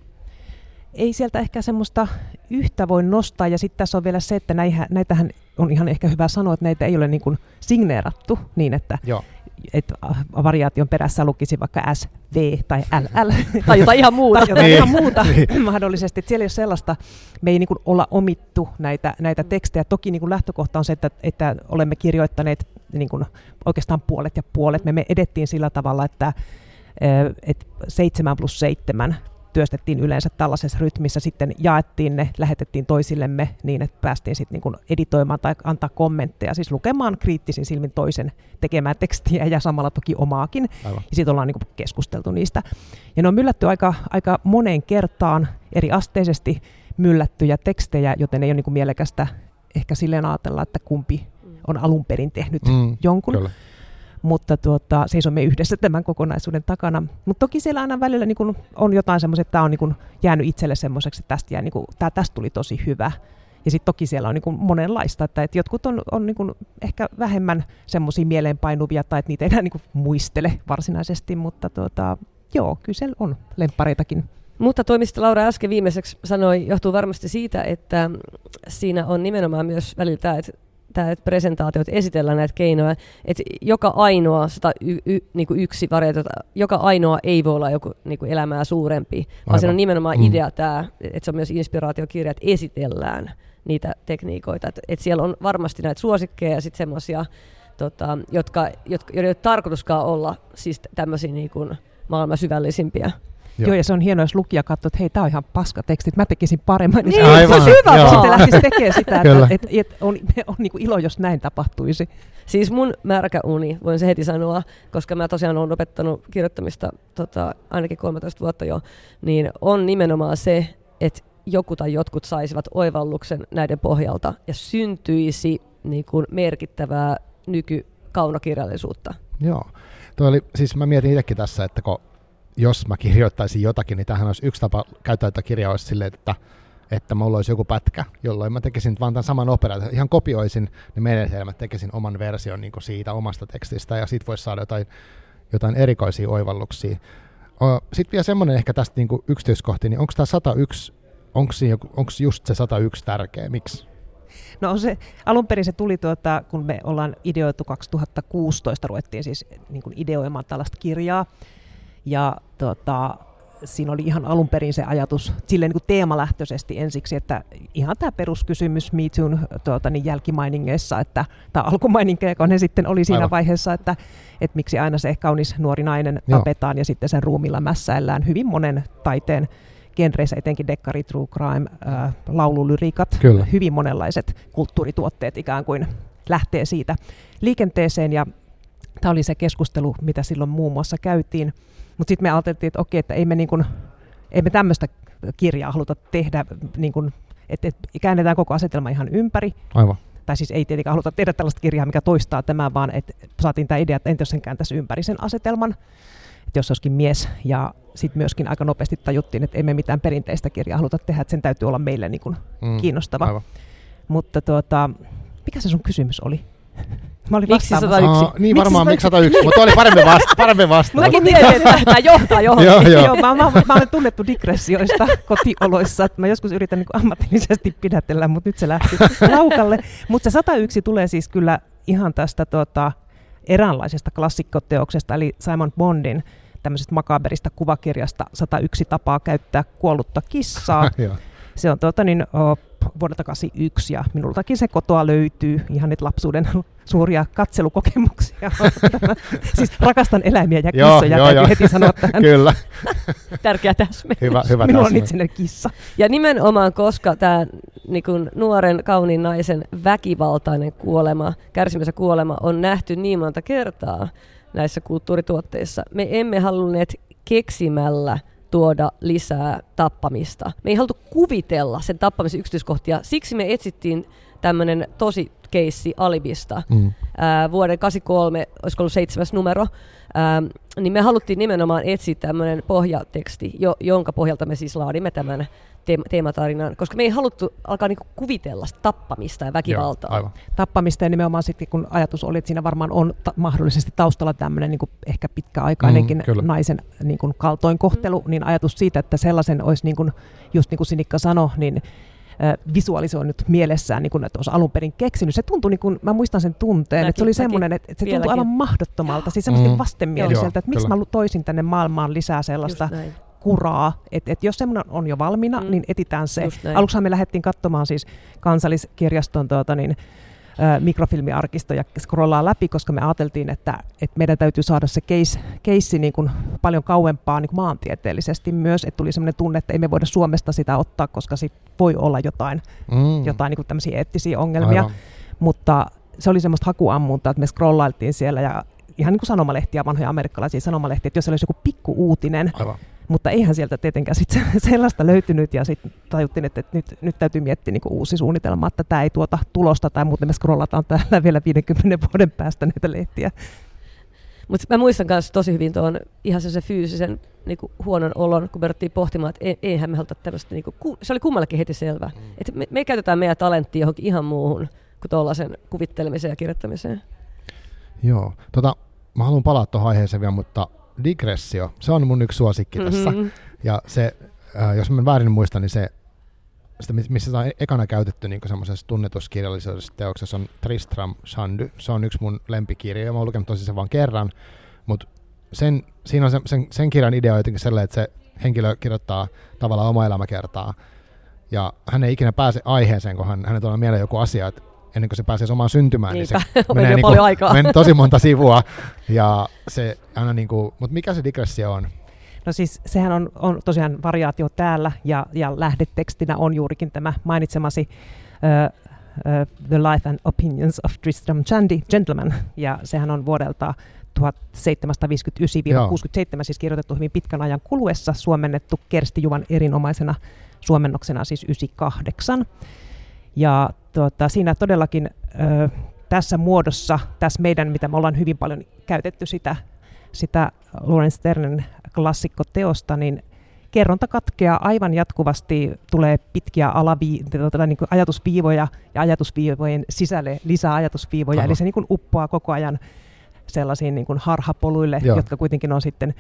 Ei sieltä ehkä semmoista yhtä voi nostaa. Ja sitten tässä on vielä se, että näihän, näitähän on ihan ehkä hyvä sanoa, että näitä ei ole niin kuin signeerattu niin, että Joo. että variaation perässä lukisi vaikka S, V tai LL. tai jotain ihan muuta. tai jotain ihan muuta niin. mahdollisesti. Että siellä ei ole sellaista, me ei niin kuin olla omittu näitä, näitä tekstejä. Toki niin kuin lähtökohta on se, että, että olemme kirjoittaneet niin kuin oikeastaan puolet ja puolet. Me, me edettiin sillä tavalla, että, että 7 plus 7 työstettiin yleensä tällaisessa rytmissä, sitten jaettiin ne, lähetettiin toisillemme niin, että päästiin sitten niin editoimaan tai antaa kommentteja, siis lukemaan kriittisin silmin toisen tekemään tekstiä ja samalla toki omaakin. Aivan. Ja sitten ollaan niin keskusteltu niistä. Ja ne on myllätty aika, aika moneen kertaan eri asteisesti myllättyjä tekstejä, joten ei ole niin mielekästä ehkä silleen ajatella, että kumpi on alun perin tehnyt mm, jonkun. Kyllä mutta tuota, seisomme yhdessä tämän kokonaisuuden takana. Mutta toki siellä aina välillä niin kun on jotain semmoista, että tämä on niin kun jäänyt itselle semmoiseksi, että tästä, jää, niin kun, tää, tästä tuli tosi hyvä. Ja sitten toki siellä on niin monenlaista, että, että jotkut on, on niin ehkä vähemmän semmoisia mieleenpainuvia tai että niitä ei enää niin kun muistele varsinaisesti, mutta tuota, joo, kyllä siellä on lemppareitakin. Mutta toimista Laura äsken viimeiseksi sanoi, johtuu varmasti siitä, että siinä on nimenomaan myös välillä että tämä presentaatiot esitellään näitä keinoja, että joka ainoa, sitä y, y, niin kuin yksi variaatio, joka ainoa ei voi olla joku niin kuin elämää suurempi, Aivan. vaan se on nimenomaan mm. idea tämä, että se on myös inspiraatiokirja, että esitellään niitä tekniikoita, että et siellä on varmasti näitä suosikkeja ja sitten semmoisia, tota, jotka, jotka, joiden ei ole tarkoituskaan olla siis tämmöisiä niin kuin maailman syvällisimpiä. Joo. Joo, ja se on hienoa, jos lukija katsoo, että hei, tämä on ihan paska teksti, mä tekisin paremmin. Niin, niin se on hyvä. Joo. Sitten lähtisi tekemään sitä, että, että, että on, on niin kuin ilo, jos näin tapahtuisi. Siis mun märkä uni, voin se heti sanoa, koska mä tosiaan olen opettanut kirjoittamista tota, ainakin 13 vuotta jo, niin on nimenomaan se, että joku tai jotkut saisivat oivalluksen näiden pohjalta ja syntyisi niin kuin merkittävää nykykaunokirjallisuutta. Joo. Tuo oli, siis mä mietin itsekin tässä, että kun jos mä kirjoittaisin jotakin, niin tähän olisi yksi tapa käyttää tätä kirjaa olisi silleen, että, että mulla olisi joku pätkä, jolloin mä tekisin vaan tämän saman operan, ihan kopioisin ne menetelmät, tekisin oman version niin siitä omasta tekstistä, ja sitten voisi saada jotain, jotain erikoisia oivalluksia. Sitten vielä semmoinen ehkä tästä niin yksityiskohtiin, niin onko tämä 101, onko just se 101 tärkeä, miksi? No on se, alun perin se tuli, tuota, kun me ollaan ideoitu 2016, ruvettiin siis niin ideoimaan tällaista kirjaa, ja tota, siinä oli ihan alun perin se ajatus silleen niin kuin teemalähtöisesti ensiksi, että ihan tämä peruskysymys Me Toon tuota, niin jälkimainingeissa, että, tai alkumainingeja, kun ne sitten oli siinä Aivan. vaiheessa, että, että miksi aina se kaunis nuori nainen Joo. tapetaan ja sitten sen ruumilla mässäillään hyvin monen taiteen genreissä, etenkin dekkari, true crime, äh, laululyriikat, Kyllä. hyvin monenlaiset kulttuurituotteet ikään kuin lähtee siitä liikenteeseen ja tämä oli se keskustelu, mitä silloin muun muassa käytiin mutta sitten me ajateltiin, että okei, että ei me, niin kun, ei me tämmöistä kirjaa haluta tehdä, niin kun, että, että käännetään koko asetelma ihan ympäri. Aivan. Tai siis ei tietenkään haluta tehdä tällaista kirjaa, mikä toistaa tämän, vaan että saatiin tämä idea, että entä jos sen kääntäisi ympäri sen asetelman. että jos olisikin mies ja sitten myöskin aika nopeasti tajuttiin, että emme mitään perinteistä kirjaa haluta tehdä, että sen täytyy olla meille niin kuin mm, kiinnostava. Aivan. Mutta tuota, mikä se sun kysymys oli? Mä olin miksi 101? Aa, niin miksi varmaan, miksi 101, mutta oli parempi vasta. Parempi vasta. Mäkin mietin, että tämä johtaa johonkin. joo, joo. joo mä, mä, mä, olen tunnettu digressioista kotioloissa. Mä joskus yritän niin ammatillisesti pidätellä, mutta nyt se lähti laukalle. Mutta se 101 tulee siis kyllä ihan tästä tuota, eräänlaisesta klassikkoteoksesta, eli Simon Bondin tämmöisestä makaberista kuvakirjasta 101 tapaa käyttää kuollutta kissaa. se on tuota, niin, oh, vuodelta 81 ja minultakin se kotoa löytyy ihan nyt lapsuuden suuria katselukokemuksia. siis rakastan eläimiä ja kissoja, joo, täytyy jo. heti sanoa tähän. Kyllä. Tärkeä täsmennys. Hyvä, hyvä Minulla on itse kissa. Ja nimenomaan, koska tämä niin nuoren kauniin naisen väkivaltainen kuolema, kärsimässä kuolema on nähty niin monta kertaa näissä kulttuurituotteissa, me emme halunneet keksimällä – tuoda lisää tappamista. Me ei haluttu kuvitella sen tappamisen yksityiskohtia, siksi me etsittiin tämmöinen tosi keissi Alibista. Mm. Ää, vuoden 83, olisiko ollut seitsemäs numero, ää, niin me haluttiin nimenomaan etsiä tämmöinen pohjateksti, jo, jonka pohjalta me siis laadimme tämän teematarinan, koska me ei haluttu alkaa niinku kuvitella tappamista ja väkivaltaa. Joo, aivan. Tappamista ja nimenomaan sitten, kun ajatus oli, että siinä varmaan on ta- mahdollisesti taustalla tämmöinen niinku ehkä pitkäaikainenkin mm, naisen niinku kaltoinkohtelu, mm. niin ajatus siitä, että sellaisen olisi, niinku, just niin kuin Sinikka sanoi, niin visualisoinut mielessään, niin kuin, että olisi alun perin keksinyt. Se tuntui, niin kuin, mä muistan sen tunteen, näkin, että se oli semmoinen, että, että se tuntui aivan mahdottomalta, siis semmoisesti mm. vastenmieliseltä, että miksi mä toisin tänne maailmaan lisää sellaista kuraa, että et jos semmoinen on jo valmiina, mm. niin etitään se. Aluksi me lähdettiin katsomaan siis kansalliskirjaston tuota, niin, mikrofilmiarkisto ja scrollaa läpi, koska me ajateltiin, että, että meidän täytyy saada se case, keissi niin kuin paljon kauempaa niin kuin maantieteellisesti myös, että tuli sellainen tunne, että ei me voida Suomesta sitä ottaa, koska sit voi olla jotain, mm. jotain niin kuin tämmöisiä eettisiä ongelmia, Aivan. mutta se oli semmoista hakuammuntaa, että me scrollailtiin siellä ja ihan niin kuin sanomalehtiä, vanhoja amerikkalaisia sanomalehtiä, että jos siellä olisi joku pikku uutinen, Aivan mutta eihän sieltä tietenkään sit sellaista löytynyt ja sitten tajuttiin, että, nyt, nyt täytyy miettiä niin uusi suunnitelma, että tämä ei tuota tulosta tai muuten me scrollataan täällä vielä 50 vuoden päästä näitä lehtiä. Mutta mä muistan myös tosi hyvin tuon ihan se fyysisen niin kuin huonon olon, kun me ruvettiin pohtimaan, että e, eihän me haluta tämmöistä, niin kuin, se oli kummallakin heti selvä. Mm. Että me, me käytetään meidän talenttia johonkin ihan muuhun kuin tuollaisen kuvittelemiseen ja kirjoittamiseen. Joo, tota, mä haluan palata tuohon aiheeseen vielä, mutta digressio, se on mun yksi suosikki mm-hmm. tässä. Ja se, äh, jos mä väärin muistan, niin se, sitä, missä se on ekana käytetty niin semmoisessa tunnetuskirjallisessa teoksessa on Tristram Shandy. Se on yksi mun lempikirja, mä oon lukenut tosi sen vain kerran, mutta sen, siinä on se, sen, sen kirjan idea on jotenkin sellainen, että se henkilö kirjoittaa tavallaan oma elämäkertaa, ja hän ei ikinä pääse aiheeseen, kun hän, hänen tulee mieleen joku asia, että ennen kuin se pääsee omaan syntymään, Niinpä. niin se menee niin paljon aikaa. Men, tosi monta sivua. Ja se aina niin kuin, mutta mikä se digressio on? No siis sehän on, on tosiaan variaatio täällä ja, ja lähdetekstinä on juurikin tämä mainitsemasi uh, uh, The Life and Opinions of Tristram Shandy, Gentleman, ja sehän on vuodelta 1759-67 siis kirjoitettu hyvin pitkän ajan kuluessa, suomennettu Kersti Juvan erinomaisena suomennoksena siis 98. Ja tuota, siinä todellakin ö, tässä muodossa, tässä meidän, mitä me ollaan hyvin paljon käytetty sitä, sitä Lawrence Sternen klassikkoteosta, niin kerronta katkeaa aivan jatkuvasti, tulee pitkiä alavi, tuota, niin ajatusviivoja ja ajatusviivojen sisälle lisää ajatusviivoja, Aha. eli se niin kuin uppoaa koko ajan sellaisiin niin kuin harhapoluille, Joo. jotka kuitenkin on sitten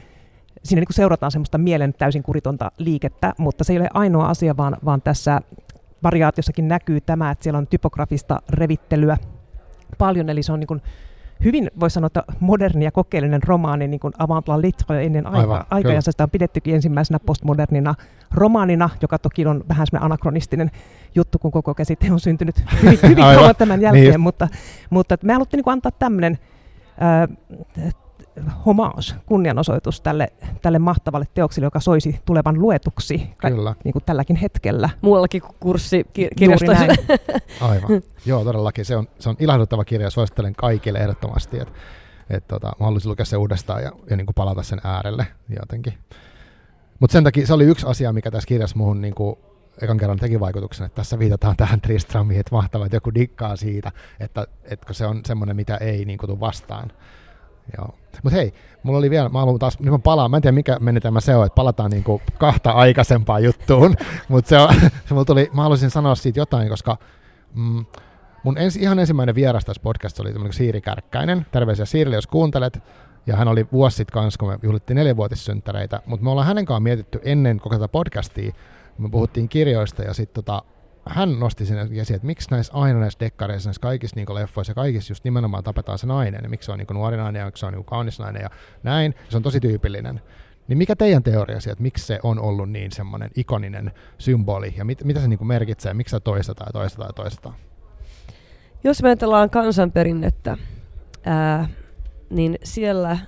siinä niin kuin seurataan semmoista mielen täysin kuritonta liikettä, mutta se ei ole ainoa asia, vaan, vaan tässä variaatiossakin näkyy tämä, että siellä on typografista revittelyä paljon, eli se on niin kuin hyvin, voisi sanoa, että moderni ja kokeellinen romaani niin kuin Avant la lettre ennen aika, aika ja sitä on pidettykin ensimmäisenä postmodernina romaanina, joka toki on vähän semmoinen anakronistinen juttu, kun koko käsite on syntynyt hyvin, hyvin kauan tämän jälkeen, niin. mutta, mutta me haluttiin niin antaa tämmöinen homage, kunnianosoitus tälle, tälle mahtavalle teokselle, joka soisi tulevan luetuksi Kyllä. Niin kuin tälläkin hetkellä. Muuallakin kurssikirjastoissa. Aivan. Joo, todellakin. Se on, se on ilahduttava kirja. Suosittelen kaikille ehdottomasti, että et, tota, mä haluaisin lukea se uudestaan ja, ja niin kuin palata sen äärelle jotenkin. Mutta sen takia se oli yksi asia, mikä tässä kirjassa muuhun niin kuin, ekan kerran teki vaikutuksen, että tässä viitataan tähän Tristramiin, että mahtavaa, että joku dikkaa siitä, että, että se on semmoinen, mitä ei niin kuin, vastaan Joo. Mutta hei, mulla oli vielä, mä haluan taas, nyt mä palaan, mä en tiedä mikä menetelmä se on, että palataan niinku kahta aikaisempaa juttuun, mutta se, se mulla tuli, mä haluaisin sanoa siitä jotain, koska mm, mun ensi, ihan ensimmäinen vieras tässä podcastissa oli tämmöinen Siiri Kärkkäinen, terveisiä Siirille, jos kuuntelet, ja hän oli vuosi sitten kanssa, kun me juhlittiin neljävuotissynttäreitä, mutta me ollaan hänen kanssaan mietitty ennen koko tätä podcastia, me puhuttiin kirjoista ja sitten tota, hän nosti sen esiin, että miksi näissä aina näissä dekkareissa, näissä kaikissa niin leffoissa ja kaikissa just nimenomaan tapetaan se nainen, ja miksi se on niin nuori nainen ja miksi se on niin kaunis nainen ja näin, se on tosi tyypillinen. Niin mikä teidän teoriasi, että miksi se on ollut niin semmoinen ikoninen symboli, ja mit, mitä se niin merkitsee, miksi se toistetaan ja toistetaan ja toistetaan? Jos me ajatellaan kansanperinnettä, ää, niin siellä,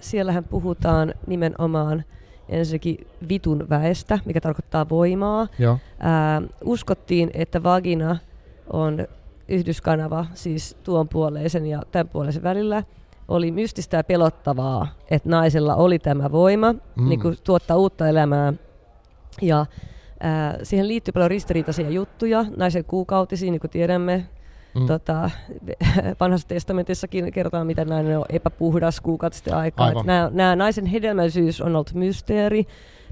siellähän puhutaan nimenomaan – ensinnäkin vitun väestä, mikä tarkoittaa voimaa. Joo. Ää, uskottiin, että vagina on yhdyskanava, siis tuon puoleisen ja tämän puoleisen välillä, oli mystistä ja pelottavaa, että naisella oli tämä voima mm. niin kuin tuottaa uutta elämää. Ja ää, siihen liittyy paljon ristiriitaisia juttuja, naisen kuukautisiin, niin kuin tiedämme, Mm. Tota, vanhassa testamentissakin kerrotaan, miten nainen on epäpuhdas kuukautisten aikaa. Nämä, naisen hedelmällisyys on ollut mysteeri,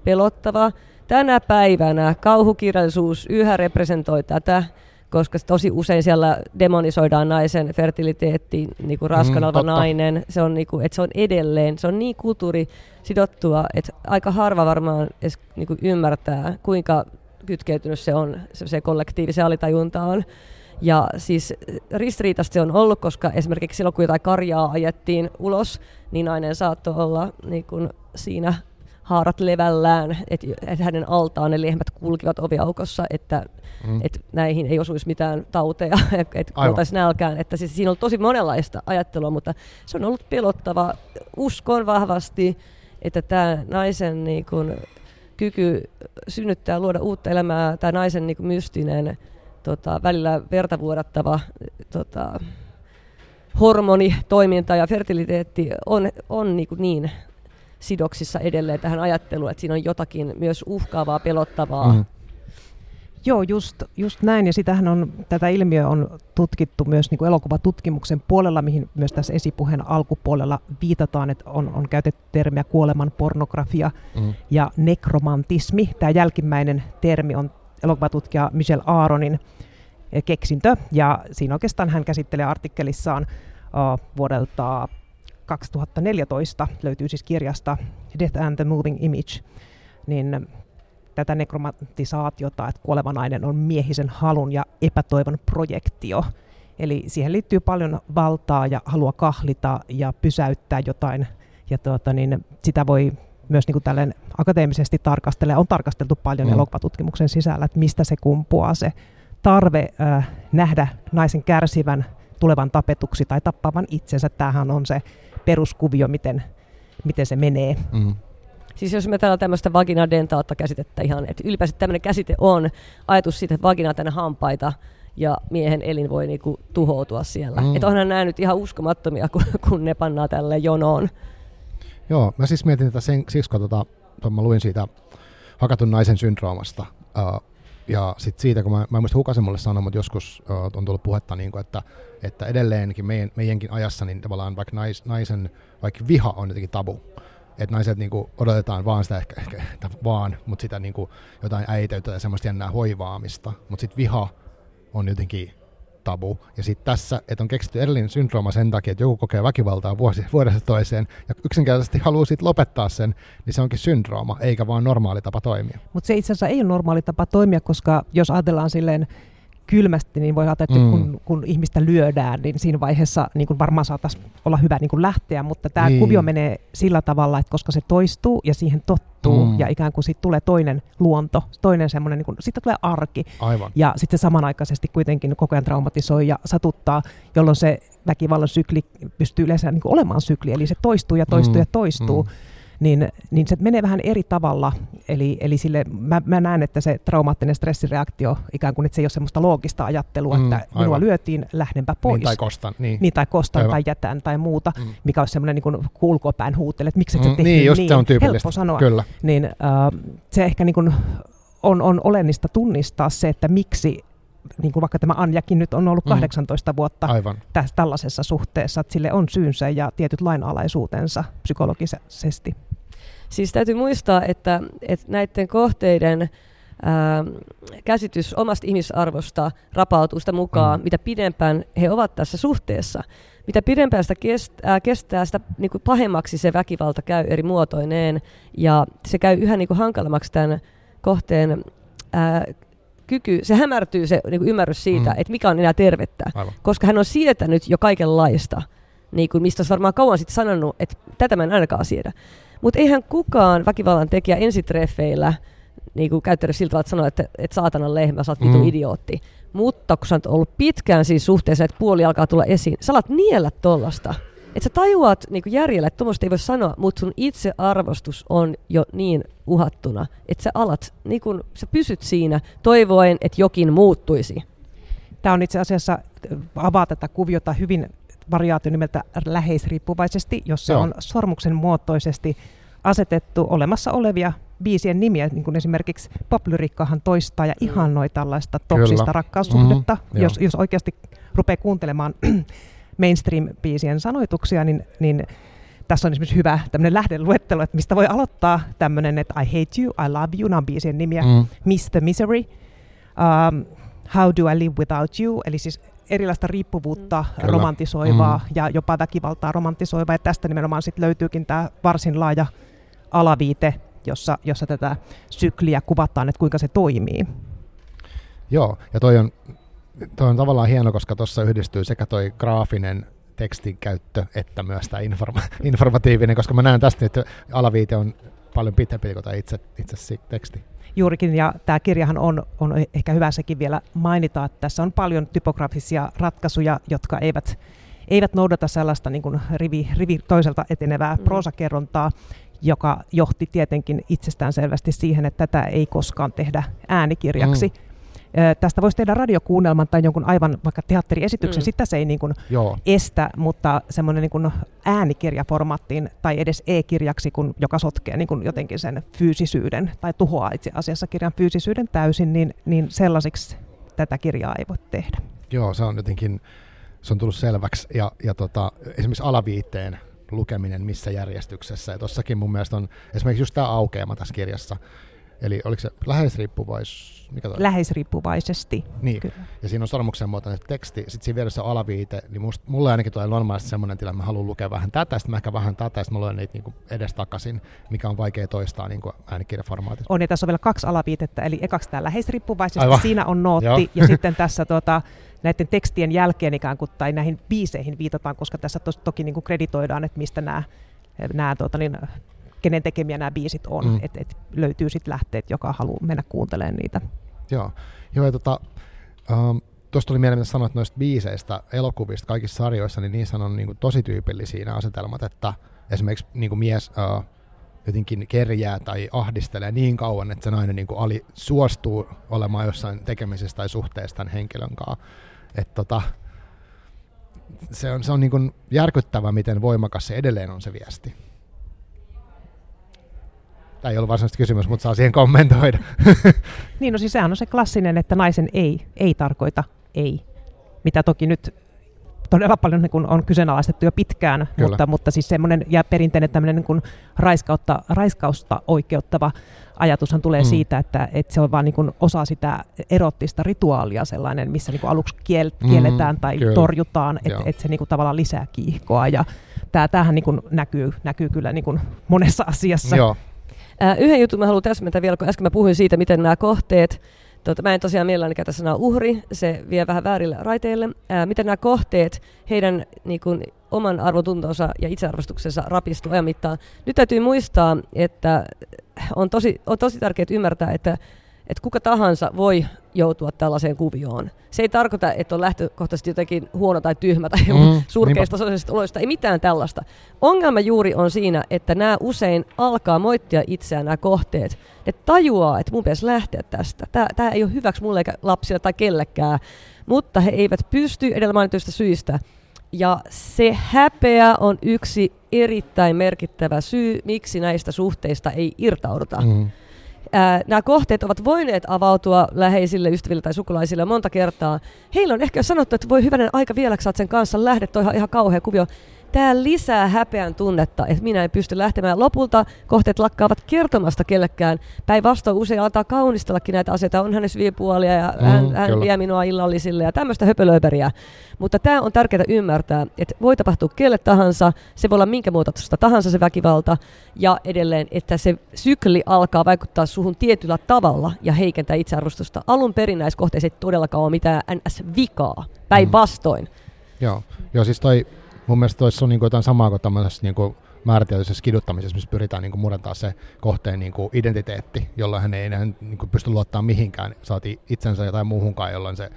pelottava. Tänä päivänä kauhukirjallisuus yhä representoi tätä, koska tosi usein siellä demonisoidaan naisen fertiliteetti, niin kuin raskaana mm, nainen. Se on, niin kuin, että se on edelleen, se on niin kulttuuri sidottua, että aika harva varmaan edes niin kuin ymmärtää, kuinka kytkeytynyt se on, se, se alitajunta on. Ja siis ristiriitasti on ollut, koska esimerkiksi silloin kun jotain karjaa ajettiin ulos, niin nainen saattoi olla niin kuin siinä haarat levällään, että et hänen altaan ne lehmät kulkivat oviaukossa, että mm. et näihin ei osuisi mitään tauteja, että kuoltaisi nälkään. Että siis siinä on tosi monenlaista ajattelua, mutta se on ollut pelottava. Uskon vahvasti, että tämä naisen niin kun, kyky synnyttää, luoda uutta elämää, tämä naisen niin kun, mystinen tota, välillä verta vuodattava tota, hormonitoiminta ja fertiliteetti on, on niin, kuin niin sidoksissa edelleen tähän ajatteluun, että siinä on jotakin myös uhkaavaa, pelottavaa. Mm. Joo, just, just näin. Ja sitähän on, tätä ilmiöä on tutkittu myös niin kuin elokuvatutkimuksen puolella, mihin myös tässä esipuheen alkupuolella viitataan, että on, on käytetty termiä kuoleman pornografia mm. ja nekromantismi. Tämä jälkimmäinen termi on elokuvatutkija Michel Aaronin eh, keksintö, ja siinä oikeastaan hän käsittelee artikkelissaan vuodelta 2014, löytyy siis kirjasta Death and the Moving Image, niin tätä nekromatisaatiota, että kuoleva nainen on miehisen halun ja epätoivon projektio. Eli siihen liittyy paljon valtaa ja halua kahlita ja pysäyttää jotain. Ja tuota, niin sitä voi myös niin kuin akateemisesti tarkastelee, on tarkasteltu paljon mm. elokuvatutkimuksen sisällä, että mistä se kumpuaa se tarve äh, nähdä naisen kärsivän tulevan tapetuksi tai tappavan itsensä. Tämähän on se peruskuvio, miten, miten se menee. Mm. Siis jos me täällä tämmöistä vaginadentaatta käsitettä ihan, että ylipäänsä tämmöinen käsite on ajatus siitä, että vagina tänne hampaita ja miehen elin voi niinku tuhoutua siellä. Mm. Että onhan nämä nyt ihan uskomattomia, kun, kun ne pannaan tälle jonoon. Joo, mä siis mietin että sen, siksi kun tota, mä luin siitä hakatun naisen syndroomasta, uh, ja sitten siitä, kun mä, mä en muista Hukasen mulle sanoi, mutta joskus uh, on tullut puhetta, niin kuin, että, että edelleenkin meidän, meidänkin ajassa niin tavallaan vaikka nais, naisen vaikka viha on jotenkin tabu. Että naiset niin kuin, odotetaan vaan sitä ehkä, ehkä vaan, mutta sitä niin kuin, jotain äiteyttä ja semmoista jännää hoivaamista. Mutta sitten viha on jotenkin tabu. Ja sitten tässä, että on keksitty erillinen syndrooma sen takia, että joku kokee väkivaltaa vuosi, vuodesta toiseen ja yksinkertaisesti haluaa sitten lopettaa sen, niin se onkin syndrooma, eikä vaan normaali tapa toimia. Mutta se itse asiassa ei ole normaali tapa toimia, koska jos ajatellaan silleen kylmästi, niin voi ajatella, että mm. kun, kun ihmistä lyödään, niin siinä vaiheessa niin kuin varmaan saataisiin olla hyvä niin kuin lähteä, mutta tämä niin. kuvio menee sillä tavalla, että koska se toistuu ja siihen tottuu mm. ja ikään kuin siitä tulee toinen luonto, toinen semmoinen, niin kuin, sitten tulee arki Aivan. ja sitten samanaikaisesti kuitenkin koko ajan traumatisoi ja satuttaa, jolloin se väkivallan sykli pystyy yleensä niin kuin olemaan sykli, eli se toistuu ja toistuu mm. ja toistuu. Mm niin, niin se menee vähän eri tavalla. Eli, eli sille, mä, mä näen, että se traumaattinen stressireaktio, ikään kuin että se ei ole semmoista loogista ajattelua, mm, että aivan. minua lyötiin, lähdenpä pois. Niin, tai kostan. Niin, niin tai kostan aivan. tai jätän tai muuta, mm. mikä on semmoinen niin kulkopään huutele, että miksi et mm, sä tehnyt niin. Just niin, se on helppo sanoa. Kyllä. Niin, uh, se ehkä niin kuin on, on olennista tunnistaa se, että miksi niin kuin vaikka tämä Anjakin nyt on ollut 18 mm. vuotta Aivan. Tässä, tällaisessa suhteessa, että sille on syynsä ja tietyt lainalaisuutensa psykologisesti. Siis täytyy muistaa, että, että näiden kohteiden ää, käsitys omasta ihmisarvosta rapautuu sitä mukaan, mm. mitä pidempään he ovat tässä suhteessa. Mitä pidempään sitä kestää, kestää sitä niin kuin pahemmaksi se väkivalta käy eri muotoineen, ja se käy yhä niin kuin hankalammaksi tämän kohteen ää, kyky, se hämärtyy se niin kuin ymmärrys siitä, mm. että mikä on enää tervettä, Aivan. koska hän on sietänyt jo kaikenlaista, niin kuin mistä olisi varmaan kauan sitten sanonut, että tätä mä en ainakaan siedä. Mutta eihän kukaan väkivallan tekijä ensitreffeillä niin kuin käyttänyt siltä että sanoo, että, että saatanan lehmä, sä oot vitu mm. idiootti. Mutta kun sä oot ollut pitkään siinä suhteessa, että puoli alkaa tulla esiin, sä alat niellä tollasta. Että sä tajuat niin järjellä, että tuommoista ei voi sanoa, mutta sun itsearvostus on jo niin uhattuna, että sä alat, niin kun, sä pysyt siinä toivoen, että jokin muuttuisi. Tämä on itse asiassa, avaa tätä kuviota hyvin variaatio nimeltä läheisriippuvaisesti, jossa Joo. on sormuksen muotoisesti asetettu olemassa olevia biisien nimiä, niin kuin esimerkiksi Poplyrikkahan toistaa ja ihannoi tällaista toksista Kyllä. rakkaussuhdetta. Mm-hmm, jos, jos oikeasti rupeaa kuuntelemaan mainstream-biisien sanoituksia, niin, niin tässä on esimerkiksi hyvä tämmöinen lähdeluettelo, että mistä voi aloittaa tämmöinen, että I hate you, I love you, nämä on biisien nimiä, mm. Mr. Misery, um, How do I live without you, eli siis erilaista riippuvuutta Kyllä. romantisoivaa mm. ja jopa väkivaltaa romantisoivaa, ja tästä nimenomaan sitten löytyykin tämä varsin laaja alaviite, jossa, jossa tätä sykliä kuvataan, että kuinka se toimii. Joo, ja toi on Tuo on tavallaan hieno, koska tuossa yhdistyy sekä toi graafinen tekstin käyttö että myös tämä informa- informatiivinen, koska mä näen tästä, että alaviite on paljon pitempi kuin tämä itse, itse teksti. Juurikin, ja tämä kirjahan on, on ehkä hyvä sekin vielä mainita, että tässä on paljon typografisia ratkaisuja, jotka eivät, eivät noudata sellaista niin kuin rivi, rivi toiselta etenevää mm. proosakerrontaa, joka johti tietenkin itsestään selvästi siihen, että tätä ei koskaan tehdä äänikirjaksi. Mm Tästä voisi tehdä radiokuunnelman tai jonkun aivan vaikka teatteriesityksen, mm. sitä se ei niin kuin estä, mutta semmoinen niin kuin äänikirjaformaattiin tai edes e-kirjaksi, kun, joka sotkee niin kuin jotenkin sen fyysisyyden tai tuhoaa itse asiassa kirjan fyysisyyden täysin, niin, niin sellaisiksi tätä kirjaa ei voi tehdä. Joo, se on jotenkin, se on tullut selväksi ja, ja tota, esimerkiksi alaviitteen lukeminen missä järjestyksessä. Ja tossakin mun mielestä on esimerkiksi just tämä aukeama tässä kirjassa, Eli oliko se läheisriippuvais... Mikä toi? Läheisriippuvaisesti. Niin, kyllä. ja siinä on sormuksen muotoinen teksti, sitten siinä vieressä on alaviite, niin must, mulle ainakin tulee normaalisti semmoinen tila, että mä haluan lukea vähän tätä, sitten mä ehkä vähän tätä, sitten mä luen niitä niin edestakaisin, mikä on vaikea toistaa niin äänikirjaformaatissa. On, ja tässä on vielä kaksi alaviitettä, eli ekaksi tämä läheisriippuvaisesti, Aivan. siinä on nootti, Joo. ja sitten tässä tuota, näiden tekstien jälkeen ikään kuin, tai näihin biiseihin viitataan, koska tässä tos, toki niin kuin kreditoidaan, että mistä nämä nämä tuota, niin, kenen tekemiä nämä biisit on, mm. että et löytyy sitten lähteet, joka haluaa mennä kuuntelemaan niitä. Joo, Joo ja tota, um, tuosta tuli mieleen, mitä sanoit noista biiseistä, elokuvista, kaikissa sarjoissa, niin niissä on niin kuin, tosi tyypillisiä nämä asetelmat, että esimerkiksi niin kuin mies uh, jotenkin kerjää tai ahdistelee niin kauan, että se nainen niin kuin ali, suostuu olemaan jossain tekemisessä tai suhteessa tämän henkilön kanssa. Et, tota, se on, se on niin kuin järkyttävä, miten voimakas se edelleen on se viesti. Tämä ei ollut varsinaisesti kysymys, mutta saa siihen kommentoida. niin, no siis sehän on se klassinen, että naisen ei, ei tarkoita ei. Mitä toki nyt todella paljon niin kuin on kyseenalaistettu jo pitkään, mutta, mutta siis semmoinen ja perinteinen tämmöinen niin kuin raiskautta, raiskausta oikeuttava ajatushan tulee mm. siitä, että, että se on vain niin osa sitä erottista rituaalia sellainen, missä niin kuin aluksi kiel, mm, kielletään mm, tai kyllä. torjutaan, että et se niin kuin tavallaan lisää kiihkoa ja tämä, tämähän niin kuin näkyy, näkyy kyllä niin kuin monessa asiassa. Joo. Ää, yhden jutun mä haluan täsmentää vielä, kun äsken mä puhuin siitä, miten nämä kohteet, tota, mä en tosiaan mielelläni käytä sanaa uhri, se vie vähän väärille raiteille, ää, miten nämä kohteet, heidän niin kun, oman arvotuntonsa ja itsearvostuksensa rapistuu ajan mittaan. Nyt täytyy muistaa, että on tosi, on tosi tärkeää ymmärtää, että että kuka tahansa voi joutua tällaiseen kuvioon. Se ei tarkoita, että on lähtökohtaisesti jotenkin huono tai tyhmä tai mm, surkeista sosiaalisista oloista, ei mitään tällaista. Ongelma juuri on siinä, että nämä usein alkaa moittia itseään nämä kohteet. Ne tajuaa, että mun pitäisi lähteä tästä. Tämä, tämä ei ole hyväksi mulle eikä lapsille tai kellekään, mutta he eivät pysty edellä mainituista syistä. Ja se häpeä on yksi erittäin merkittävä syy, miksi näistä suhteista ei irtauduta. Mm nämä kohteet ovat voineet avautua läheisille ystäville tai sukulaisille monta kertaa. Heillä on ehkä sanottu, että voi hyvänen aika vielä, sä sen kanssa lähdet, toi ihan, ihan kauhea kuvio tämä lisää häpeän tunnetta, että minä en pysty lähtemään. Lopulta kohteet lakkaavat kertomasta kellekään. Päinvastoin usein alkaa kaunistellakin näitä asioita. On hänes viipuolia ja mm, hän, hän vie minua illallisille ja tämmöistä höpölöperiä. Mutta tämä on tärkeää ymmärtää, että voi tapahtua kelle tahansa, se voi olla minkä muotoista tahansa se väkivalta, ja edelleen, että se sykli alkaa vaikuttaa suhun tietyllä tavalla ja heikentää itsearvostusta. Alun perin näissä kohteissa ei todellakaan ole mitään NS-vikaa, päinvastoin. Mm. Joo. Joo, siis toi mun mielestä tuossa on niin kuin jotain samaa kuin tämmöisessä niin kuin määrätietoisessa kiduttamisessa, missä pyritään niin kuin murentaa se kohteen niin kuin identiteetti, jolloin hän ei enää niin kuin pysty luottamaan mihinkään, saati itsensä jotain muuhunkaan, jolloin se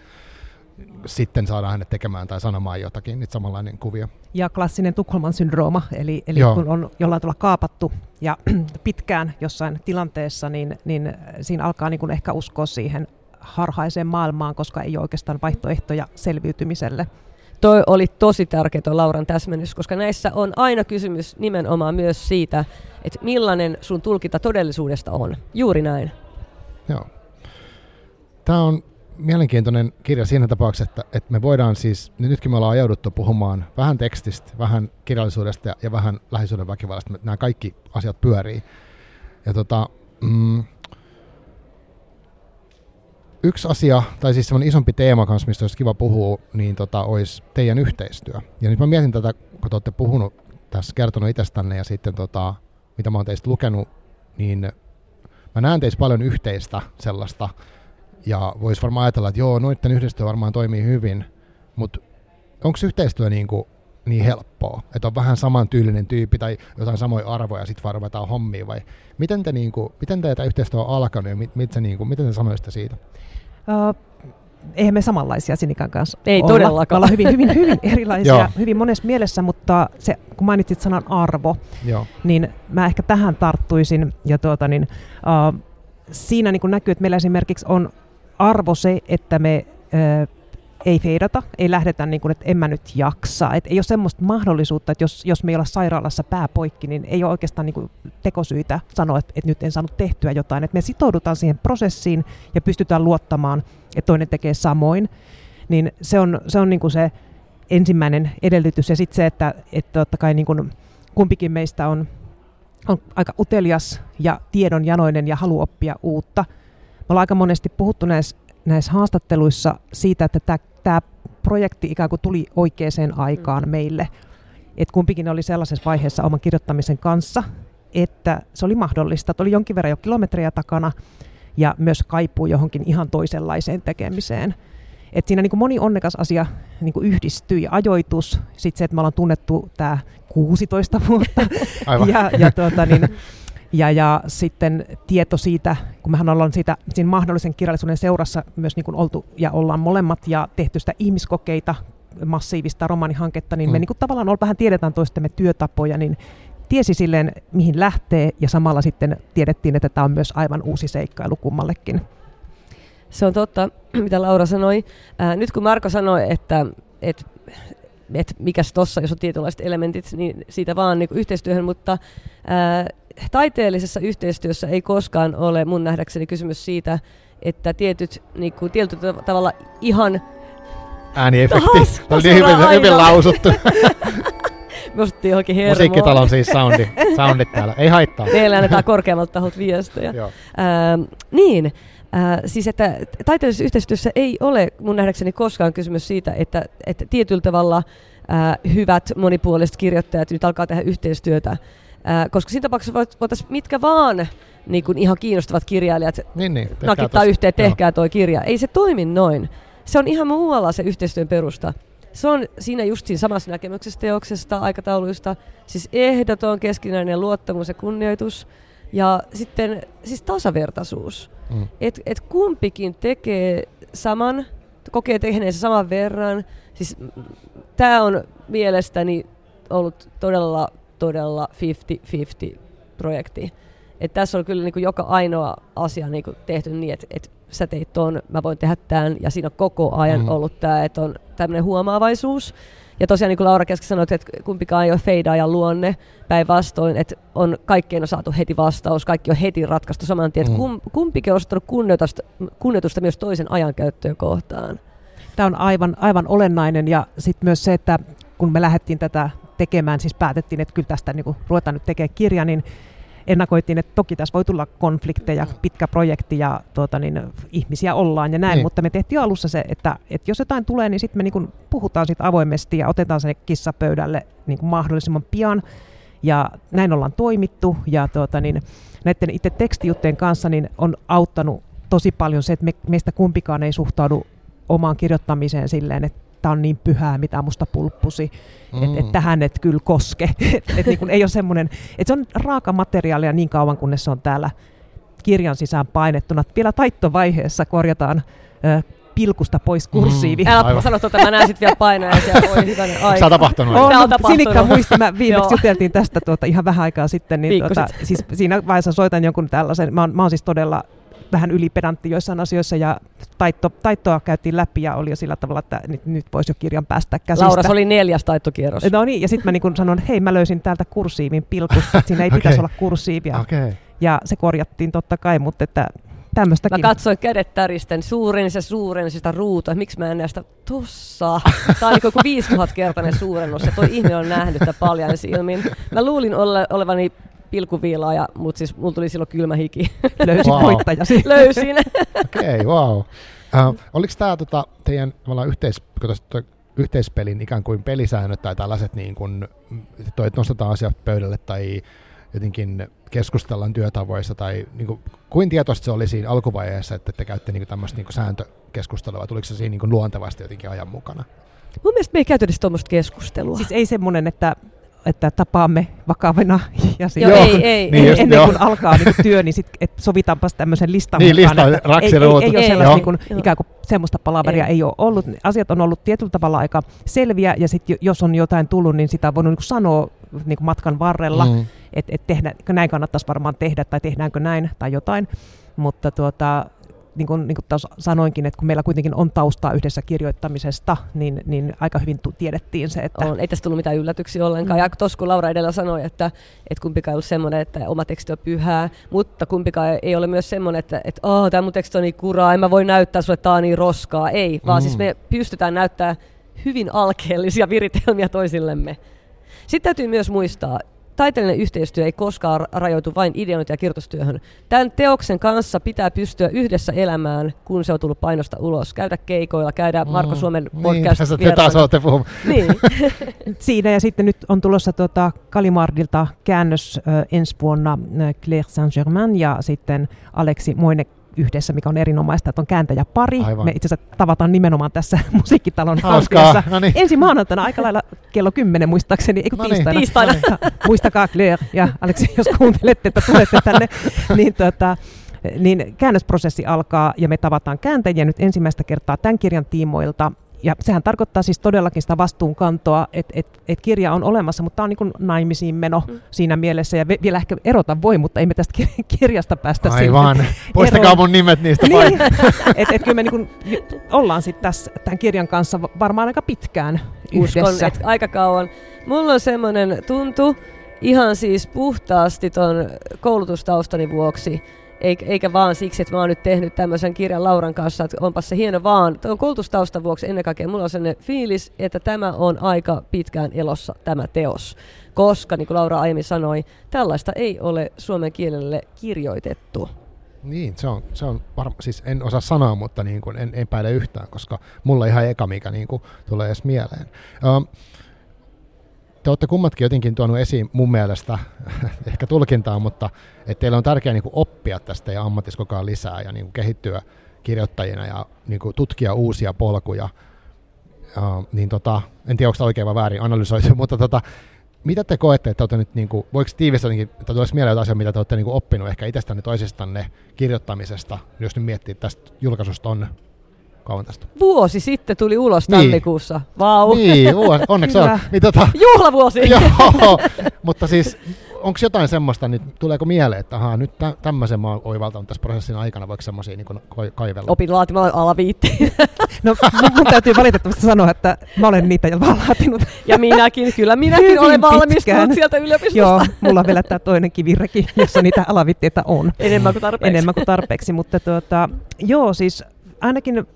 sitten saadaan hänet tekemään tai sanomaan jotakin, nyt samanlainen kuvio. Ja klassinen Tukholman syndrooma, eli, eli kun on jollain tavalla kaapattu ja pitkään jossain tilanteessa, niin, niin siinä alkaa niin kuin ehkä uskoa siihen harhaiseen maailmaan, koska ei ole oikeastaan vaihtoehtoja selviytymiselle toi oli tosi tärkeä tuo Lauran täsmennys, koska näissä on aina kysymys nimenomaan myös siitä, että millainen sun tulkinta todellisuudesta on. Juuri näin. Joo. Tämä on mielenkiintoinen kirja siinä tapauksessa, että, että me voidaan siis, niin nytkin me ollaan ajauduttu puhumaan vähän tekstistä, vähän kirjallisuudesta ja, ja vähän lähisuuden väkivallasta. Nämä kaikki asiat pyörii. Ja tota, mm, yksi asia, tai siis semmoinen isompi teema kanssa, mistä olisi kiva puhua, niin tota, olisi teidän yhteistyö. Ja nyt mä mietin tätä, kun te olette puhunut tässä, kertonut itsestänne ja sitten tota, mitä mä oon teistä lukenut, niin mä näen teissä paljon yhteistä sellaista, ja voisi varmaan ajatella, että joo, noiden yhteistyö varmaan toimii hyvin, mutta onko yhteistyö niin, kuin niin helppoa, että on vähän samantyylinen tyyppi tai jotain samoja arvoja, sitten vaan ruvetaan hommiin, vai miten te, niin kuin, miten te yhteistyö on alkanut ja mit, mit se, niin kuin, miten te sanoisitte siitä? Uh, eihän me samanlaisia Sinikan kanssa Ei olla. todellakaan. Me ollaan hyvin, hyvin, hyvin erilaisia, hyvin monessa mielessä, mutta se, kun mainitsit sanan arvo, Joo. niin mä ehkä tähän tarttuisin. Ja tuota, niin, uh, siinä niin näkyy, että meillä esimerkiksi on arvo se, että me uh, ei feidata, ei lähdetä niin kuin, että en mä nyt jaksa. Et ei ole semmoista mahdollisuutta, että jos, jos me ei olla sairaalassa pää poikki, niin ei ole oikeastaan niin kuin tekosyitä sanoa, että, että nyt en saanut tehtyä jotain. Et me sitoudutaan siihen prosessiin ja pystytään luottamaan, että toinen tekee samoin. Niin se on, se, on niin kuin se ensimmäinen edellytys. Ja sitten se, että, että totta kai niin kuin kumpikin meistä on, on aika utelias ja tiedonjanoinen ja halu oppia uutta. Me ollaan aika monesti puhuttu näissä näissä haastatteluissa siitä, että tämä projekti ikään kuin tuli oikeaan aikaan mm. meille. Että kumpikin oli sellaisessa vaiheessa oman kirjoittamisen kanssa, että se oli mahdollista. Että oli jonkin verran jo kilometrejä takana ja myös kaipuu johonkin ihan toisenlaiseen tekemiseen. Et siinä niin kuin moni onnekas asia niin kuin yhdistyi. Ajoitus, sitten se, että me ollaan tunnettu tämä 16 vuotta. Aivan. Ja, ja tuota, niin, ja, ja sitten tieto siitä, kun mehän ollaan siitä, siinä mahdollisen kirjallisuuden seurassa myös niin kuin oltu ja ollaan molemmat ja tehty sitä ihmiskokeita, massiivista romanihanketta, niin mm. me niin kuin tavallaan vähän tiedetään toistemme työtapoja, niin tiesi silleen, mihin lähtee, ja samalla sitten tiedettiin, että tämä on myös aivan uusi seikkailu kummallekin. Se on totta, mitä Laura sanoi. Ää, nyt kun Marko sanoi, että, että että mikäs tossa, jos on tietynlaiset elementit, niin siitä vaan niin yhteistyöhön, mutta ää, taiteellisessa yhteistyössä ei koskaan ole mun nähdäkseni kysymys siitä, että tietyt niin kuin, tietyllä tavalla ihan ääniefekti. Oli niin hyvin, hyvin lausuttu. Me osuttiin johonkin hermoon. Musiikkitalon siis soundi, soundit täällä. Ei haittaa. Meillä annetaan korkeammalta tahot viestejä. Joo. Ähm, niin, äh, siis että taiteellisessa yhteistyössä ei ole mun nähdäkseni koskaan kysymys siitä, että, että tietyllä tavalla äh, hyvät monipuoliset kirjoittajat nyt alkaa tehdä yhteistyötä Ää, koska siinä tapauksessa voitaisiin mitkä vaan niin kuin ihan kiinnostavat kirjailijat niin, niin, nakittaa tosta. yhteen, tehkää toi kirja. Ei se toimi noin. Se on ihan muualla se yhteistyön perusta. Se on siinä just siinä samassa näkemyksessä teoksesta, aikatauluista, siis ehdoton keskinäinen luottamus ja kunnioitus. Ja sitten siis tasavertaisuus. Mm. Et, et kumpikin tekee saman, kokee tehneensä saman verran. Siis tämä on mielestäni ollut todella todella 50-50 projekti. Et tässä on kyllä niin kuin joka ainoa asia niin kuin tehty niin, että, että sä teit ton, mä voin tehdä tämän, ja siinä on koko ajan mm. ollut tämä, että on tämmöinen huomaavaisuus. Ja tosiaan niin kuin Laura Keski sanoi, että kumpikaan ei ole feidaajan luonne päinvastoin, että on, kaikkeen on saatu heti vastaus, kaikki on heti ratkaistu saman tien, että mm. kumpikin on osoittanut kunnioitusta, kunnioitusta myös toisen ajankäyttöä kohtaan. Tämä on aivan, aivan olennainen ja sitten myös se, että kun me lähdettiin tätä tekemään, siis päätettiin, että kyllä tästä niin kuin, ruvetaan nyt tekemään kirja, niin ennakoitiin, että toki tässä voi tulla konflikteja, pitkä projekti ja tuota, niin, ihmisiä ollaan ja näin, niin. mutta me tehtiin alussa se, että, että jos jotain tulee, niin sitten me niin puhutaan siitä avoimesti ja otetaan se kissa pöydälle niin kuin mahdollisimman pian. Ja näin ollaan toimittu ja tuota, niin, näiden itse tekstijuttujen kanssa niin on auttanut tosi paljon se, että me, meistä kumpikaan ei suhtaudu omaan kirjoittamiseen silleen, että tämä on niin pyhää, mitä musta pulppusi, mm. että et tähän et kyllä koske. et, et niin ei ole semmoinen, että se on raaka materiaalia niin kauan, kunnes se on täällä kirjan sisään painettuna. Vielä taittovaiheessa korjataan ö, pilkusta pois mm. kursiivi. Mm, Älä sano tuota, mä näen sitten vielä painoja siellä, voi hyvänen aika. Se on tapahtunut. On, on tapahtunut. Sinikka muista, mä viimeksi juteltiin tästä tuota, ihan vähän aikaa sitten, niin tuota, siis siinä vaiheessa soitan jonkun tällaisen, mä oon, mä oon siis todella vähän ylipedantti joissain asioissa ja taitto, taittoa käytiin läpi ja oli jo sillä tavalla, että nyt, nyt voisi jo kirjan päästä käsistä. Laura, se oli neljäs taittokierros. No niin, ja sitten mä niin sanon, että hei mä löysin täältä kursiivin pilkusta, että siinä ei okay. pitäisi olla kursiivia. Okay. Ja se korjattiin totta kai, mutta että tämmöistäkin. Mä katsoin kädet täristen, suurin se suuren sitä ruutua, miksi mä en näe sitä tossa. Tää on niin kuin 5000 kertainen suurennus ja toi ihminen on nähnyt tätä paljon silmin. Mä luulin ole, olevani pilkuviilaaja, mutta siis mulla tuli silloin kylmä hiki. Löysit wow. voittajasi. Löysin. Okei, okay, wow. Uh, oliko tämä tota, teidän yhteis, yhteispelin ikään kuin pelisäännöt tai tällaiset, niin kun, toi, että nostetaan asiat pöydälle tai jotenkin keskustellaan työtavoista tai niin kuin, kuin tietoista se oli siinä alkuvaiheessa, että te käytte niin tämmöistä niin sääntökeskustelua, vai tuliko se siinä niin luontevasti jotenkin ajan mukana? Mun mielestä me ei käyty tuommoista keskustelua. Siis ei semmoinen, että että tapaamme vakavina ja joo, ei, ei, niin just, ennen kuin alkaa niin kuin työ, niin sit, et sovitaanpas tämmöisen listan niin, mukaan. Lista, ei, ei, ei, ei ole sellaista niin kuin, ikään kuin semmoista palaveria ei. ei ole ollut. Asiat on ollut tietyllä tavalla aika selviä ja sit, jos on jotain tullut, niin sitä on voinut niin kuin sanoa niin kuin matkan varrella, mm. että et tehdä, näin kannattaisi varmaan tehdä tai tehdäänkö näin tai jotain. Mutta tuota, niin kuin, niin kuin taas sanoinkin, että kun meillä kuitenkin on taustaa yhdessä kirjoittamisesta, niin, niin aika hyvin tiedettiin se, että... On, ei tästä tullut mitään yllätyksiä ollenkaan. Mm. Ja tuossa kun Laura edellä sanoi, että, että kumpikaan ei ollut semmoinen, että oma teksti on pyhää, mutta kumpikaan ei ole myös semmoinen, että, että oh, tämä mun teksti on niin kuraa, en mä voi näyttää sulle, että tämä on niin roskaa. Ei, vaan siis mm. siis me pystytään näyttää hyvin alkeellisia viritelmiä toisillemme. Sitten täytyy myös muistaa, taiteellinen yhteistyö ei koskaan rajoitu vain ideointi- ja kirjoitustyöhön. Tämän teoksen kanssa pitää pystyä yhdessä elämään, kun se on tullut painosta ulos. Käydä keikoilla, käydä mm, Marko Suomen niin, podcast niin, taas olette niin. Siinä ja sitten nyt on tulossa tuota Kalimardilta käännös äh, ensi vuonna äh, Claire Saint-Germain ja sitten Aleksi Moine yhdessä, mikä on erinomaista, että on kääntäjä pari. Aivan. Me itse asiassa tavataan nimenomaan tässä musiikkitalon hankkeessa. No niin. Ensi maanantaina aika lailla kello 10 muistaakseni, eikö no niin. tiistaina? tiistaina. Muistakaa Claire ja Aleksi, jos kuuntelette, että tulette tänne, niin tuota, niin käännösprosessi alkaa ja me tavataan kääntäjiä nyt ensimmäistä kertaa tämän kirjan tiimoilta ja sehän tarkoittaa siis todellakin sitä vastuunkantoa, että et, et kirja on olemassa, mutta tämä on niin naimisiin meno mm. siinä mielessä. Ja vielä ehkä erota voi, mutta ei me tästä kirjasta päästä Aivan. Poistakaa mun nimet niistä niin. että et kyllä me niin ollaan sitten tässä tämän kirjan kanssa varmaan aika pitkään Uskon, yhdessä. että aika kauan. Mulla on semmoinen tuntu, ihan siis puhtaasti ton koulutustaustani vuoksi, eikä vaan siksi, että mä oon nyt tehnyt tämmöisen kirjan Lauran kanssa, että onpas se hieno vaan. Tuon koulutustaustan vuoksi ennen kaikkea mulla on sellainen fiilis, että tämä on aika pitkään elossa tämä teos. Koska, niin kuin Laura aiemmin sanoi, tällaista ei ole suomen kielelle kirjoitettu. Niin, se on, se on varma, siis en osaa sanoa, mutta niin kuin en epäile yhtään, koska mulla ihan eka, mikä niin kuin tulee edes mieleen. Um, te olette kummatkin jotenkin tuonut esiin mun mielestä, ehkä tulkintaa, mutta että teillä on tärkeää niin oppia tästä ja ammatissa koko ajan lisää ja niin kehittyä kirjoittajina ja niin tutkia uusia polkuja. Uh, niin tota, en tiedä, onko oikein vai väärin analysoitu, mutta tota, mitä te koette, että olette nyt, niin kuin, voiko tiivistää jotenkin, että tulisi mieleen jotain asioita, mitä te olette niin kuin oppinut ehkä itsestänne toisistanne kirjoittamisesta, jos nyt miettii, että tästä julkaisusta on kauan tästä? Vuosi sitten tuli ulos niin. tammikuussa. Vau. Niin, vuosi, onneksi on. Niin, tota, Juhlavuosi! Joo, mutta siis onko jotain semmoista, niin tuleeko mieleen, että ahaa, nyt tä, tämmöisen mä oon oivaltanut tässä prosessin aikana, voiko semmoisia niin kaivella? Opin laatimaan alaviittiin. no mun täytyy valitettavasti sanoa, että mä olen niitä jo laatinut. ja minäkin, kyllä minäkin Hyvin olen valmistunut sieltä yliopistosta. Joo, mulla on vielä tämä toinen kivireki, jossa niitä alaviitteitä on. Enemmän kuin tarpeeksi. Enemmän kuin tarpeeksi, mutta tuota, joo, siis ainakin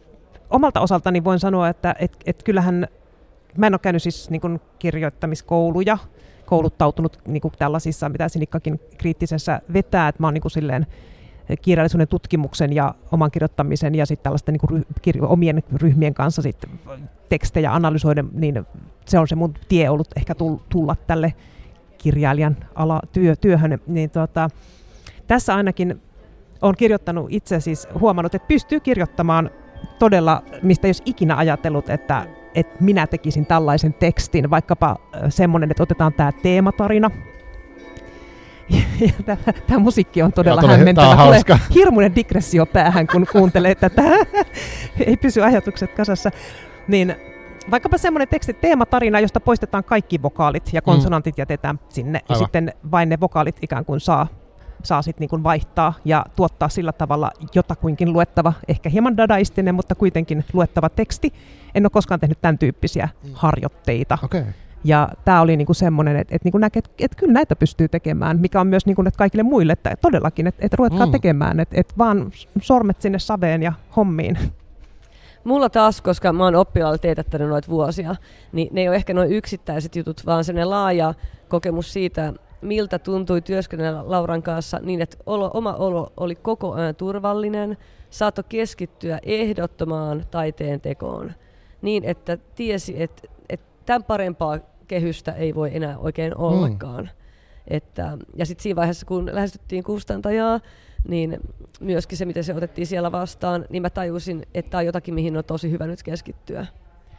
omalta osaltani voin sanoa, että et, et kyllähän mä en ole käynyt siis niin kuin kirjoittamiskouluja, kouluttautunut niin kuin tällaisissa, mitä Sinikkakin kriittisessä vetää, että mä oon niin kuin silleen kirjallisuuden tutkimuksen ja oman kirjoittamisen ja sitten tällaisten niin kuin kirjo, omien ryhmien kanssa sit tekstejä analysoiden, niin se on se mun tie ollut ehkä tulla tälle kirjailijan ala, työ, työhön. Niin tota, tässä ainakin on kirjoittanut itse siis huomannut, että pystyy kirjoittamaan todella, mistä jos ikinä ajatellut, että, että minä tekisin tällaisen tekstin, vaikkapa semmoinen, että otetaan tämä teematarina, tämä musiikki on todella hämmentävä. Tulee hirmuinen digressio päähän, kun kuuntelee tätä. Ei pysy ajatukset kasassa. Niin vaikkapa semmoinen teksti, teematarina, josta poistetaan kaikki vokaalit ja konsonantit mm. jätetään sinne. Aivan. Ja sitten vain ne vokaalit ikään kuin saa saa sitten niin vaihtaa ja tuottaa sillä tavalla jotakuinkin luettava, ehkä hieman dadaistinen, mutta kuitenkin luettava teksti. En ole koskaan tehnyt tämän tyyppisiä mm. harjoitteita. Okay. Ja tämä oli niinku semmoinen, että et niinku näkee, että et kyllä näitä pystyy tekemään, mikä on myös niinku, et kaikille muille, että todellakin, että et ruvetkaa mm. tekemään, että et vaan sormet sinne saveen ja hommiin. Mulla taas, koska mä oon oppilaalla teetättänyt noita vuosia, niin ne ei ole ehkä noin yksittäiset jutut, vaan sellainen laaja kokemus siitä, miltä tuntui työskennellä Lauran kanssa niin, että olo, oma olo oli koko ajan turvallinen, saattoi keskittyä ehdottomaan taiteen tekoon niin, että tiesi, että, että tämän parempaa kehystä ei voi enää oikein ollakaan. Mm. Että, ja sitten siinä vaiheessa, kun lähestyttiin kustantajaa, niin myöskin se, miten se otettiin siellä vastaan, niin mä tajusin, että tämä on jotakin, mihin on tosi hyvä nyt keskittyä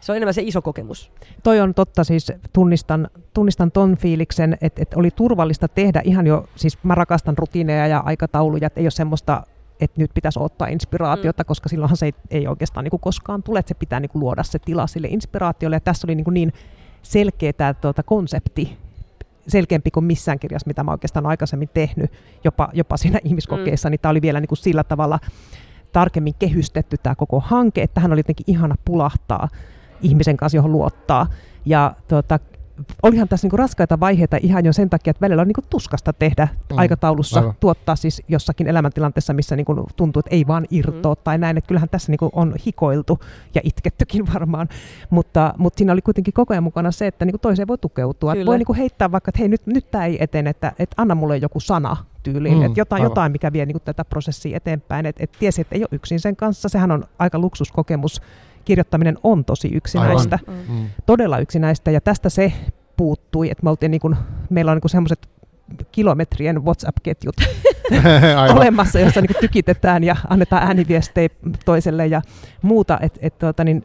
se on enemmän se iso kokemus. Toi on totta, siis tunnistan, tunnistan ton fiiliksen, että, että oli turvallista tehdä ihan jo, siis mä rakastan rutiineja ja aikatauluja, että ei ole semmoista että nyt pitäisi ottaa inspiraatiota, mm. koska silloinhan se ei, ei oikeastaan niin kuin koskaan tule, että se pitää niin kuin luoda se tila sille inspiraatiolle. Ja tässä oli niin, kuin niin selkeä tämä tuota, konsepti, selkeämpi kuin missään kirjassa, mitä mä oikeastaan aikaisemmin tehnyt, jopa, jopa siinä ihmiskokeessa, mm. niin tämä oli vielä niin kuin sillä tavalla tarkemmin kehystetty tämä koko hanke, että tähän oli jotenkin ihana pulahtaa ihmisen kanssa, johon luottaa. Ja tuota, olihan tässä niinku raskaita vaiheita ihan jo sen takia, että välillä on niinku tuskasta tehdä mm, aikataulussa, aivan. tuottaa siis jossakin elämäntilanteessa, missä niinku tuntuu, että ei vaan irtoa mm. tai näin. Että kyllähän tässä niinku on hikoiltu ja itkettykin varmaan, mutta, mutta siinä oli kuitenkin koko ajan mukana se, että niinku toiseen voi tukeutua. Voi niinku heittää vaikka, että hei nyt, nyt tämä ei etene, että, että anna mulle joku sana tyyliin, mm, että jotain, jotain, mikä vie niinku tätä prosessia eteenpäin. Että et tiesi, että ei ole yksin sen kanssa, sehän on aika luksuskokemus kirjoittaminen on tosi yksinäistä, mm. mm. todella yksinäistä, ja tästä se puuttui, että me oltiin niin kuin, meillä on niin semmoiset kilometrien WhatsApp-ketjut olemassa, jossa niin tykitetään ja annetaan ääniviestejä toiselle ja muuta, että et, tuota, niin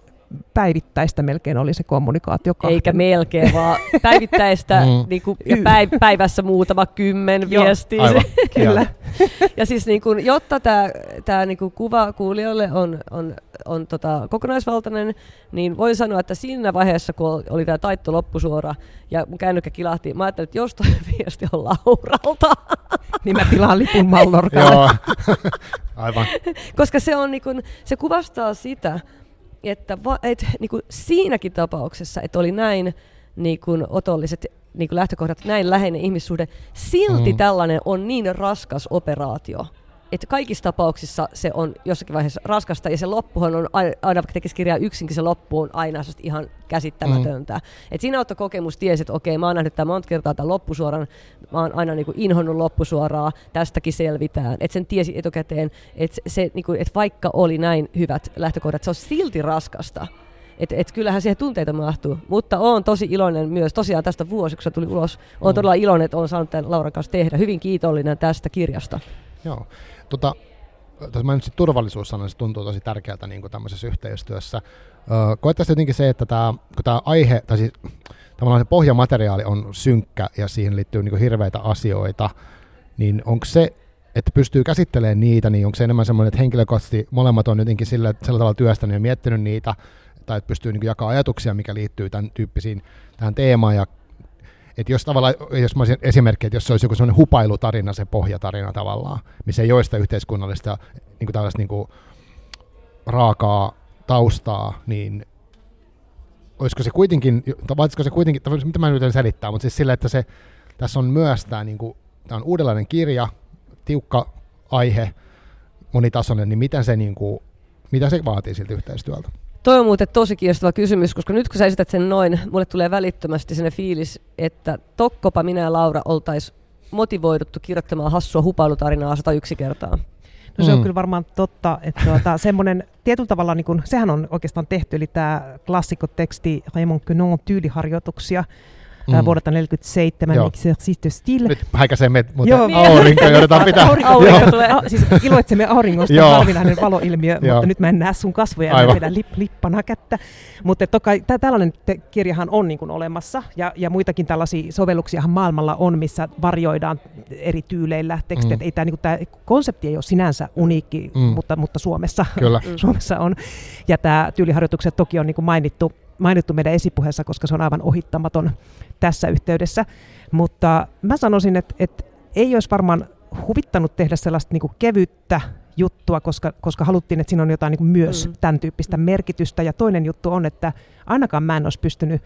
päivittäistä melkein oli se kommunikaatio. Kahden. Eikä melkein, vaan päivittäistä mm. niin kuin, ja päiv- päivässä muutama kymmen viestiä. Kyllä. ja siis niin kuin, jotta tämä tää, niin kuin kuva kuulijoille on, on, on tota, kokonaisvaltainen, niin voin sanoa, että siinä vaiheessa, kun oli tämä taitto loppusuora ja mun kännykkä kilahti, mä ajattelin, että jos toi viesti on Lauralta. niin mä tilaan lipun Mallorkaan. Joo, aivan. Koska se, on, niin kuin, se kuvastaa sitä, että va, et, niin kuin siinäkin tapauksessa, että oli näin niin kuin otolliset niin kuin lähtökohdat, näin läheinen ihmissuhde, silti mm. tällainen on niin raskas operaatio, että kaikissa tapauksissa se on jossakin vaiheessa raskasta, ja se loppuhan on aina, vaikka tekisi kirjaa yksinkin, se loppu on aina ihan käsittämätöntä. Mm. Et siinä auttoi kokemus, tiesi, että okei, mä oon nähnyt tämän monta kertaa tämän loppusuoran, mä oon aina niinku inhonnut loppusuoraa, tästäkin selvitään. Että sen tiesi etukäteen, että se, niinku, et vaikka oli näin hyvät lähtökohdat, se on silti raskasta. Et, et kyllähän siihen tunteita mahtuu, mutta olen tosi iloinen myös. Tosiaan tästä vuosi, kun se tuli ulos, olen mm. todella iloinen, että olen saanut tämän Lauran kanssa tehdä. Hyvin kiitollinen tästä kirjasta. Joo. Tota, tässä mainitsit turvallisuussana, se tuntuu tosi tärkeältä niin kuin tämmöisessä yhteistyössä. Öö, Koettaisi jotenkin se, että tämä, kun tämä aihe, tai siis tavallaan se pohjamateriaali on synkkä ja siihen liittyy niin kuin hirveitä asioita, niin onko se että pystyy käsittelemään niitä, niin onko se enemmän semmoinen, että henkilökohtaisesti molemmat on jotenkin sillä, sillä tavalla työstänyt ja miettinyt niitä, tai että pystyy niin jakaa ajatuksia, mikä liittyy tämän tyyppisiin tähän teemaan, ja että jos tavallaan, jos mä olisin esimerkki, että jos se olisi joku semmoinen hupailutarina, se pohjatarina tavallaan, missä ei ole sitä yhteiskunnallista niin kuin tällaista niin kuin raakaa taustaa, niin olisiko se kuitenkin, vaatisiko se kuitenkin, mitä mä nyt selittää, mutta siis sillä, että se, tässä on myös tämä, niin kuin, tämä on uudenlainen kirja, tiukka aihe, monitasoinen, niin miten se, niin kuin, mitä se vaatii siltä yhteistyöltä? Toi on muuten tosi kiinnostava kysymys, koska nyt kun sä esität sen noin, mulle tulee välittömästi sen fiilis, että tokkopa minä ja Laura oltaisiin motivoiduttu kirjoittamaan hassua hupailutarinaa 101 kertaa. No se on mm. kyllä varmaan totta, että tuota, semmoinen tietyllä tavalla, niin kun, sehän on oikeastaan tehty, eli tämä klassikkoteksti Raymond Quenon tyyliharjoituksia, mm. vuodelta 47 Exercice de Style. Nyt häikäisemme mutta Joo. aurinko joudutaan pitää. Aurinko, aurinko tulee. A, siis iloitsemme auringosta, harvinainen valoilmiö, mutta nyt mä en näe sun kasvoja ja vedän lip, lippana kättä. Mutta toka, tää, tällainen te- kirjahan on niin kuin olemassa ja, ja muitakin tällaisia sovelluksiahan maailmalla on, missä varjoidaan eri tyyleillä tekstiä. Mm. Ei tää, niin kuin, tää konsepti ei ole sinänsä uniikki, mm. mutta, mutta Suomessa, Kyllä. Suomessa on. Ja tämä tyyliharjoitukset toki on niin kuin mainittu mainittu meidän esipuheessa, koska se on aivan ohittamaton tässä yhteydessä. Mutta mä sanoisin, että, että ei olisi varmaan huvittanut tehdä sellaista niin kevyttä juttua, koska, koska haluttiin, että siinä on jotain niin myös mm. tämän tyyppistä merkitystä. Ja toinen juttu on, että ainakaan mä en olisi pystynyt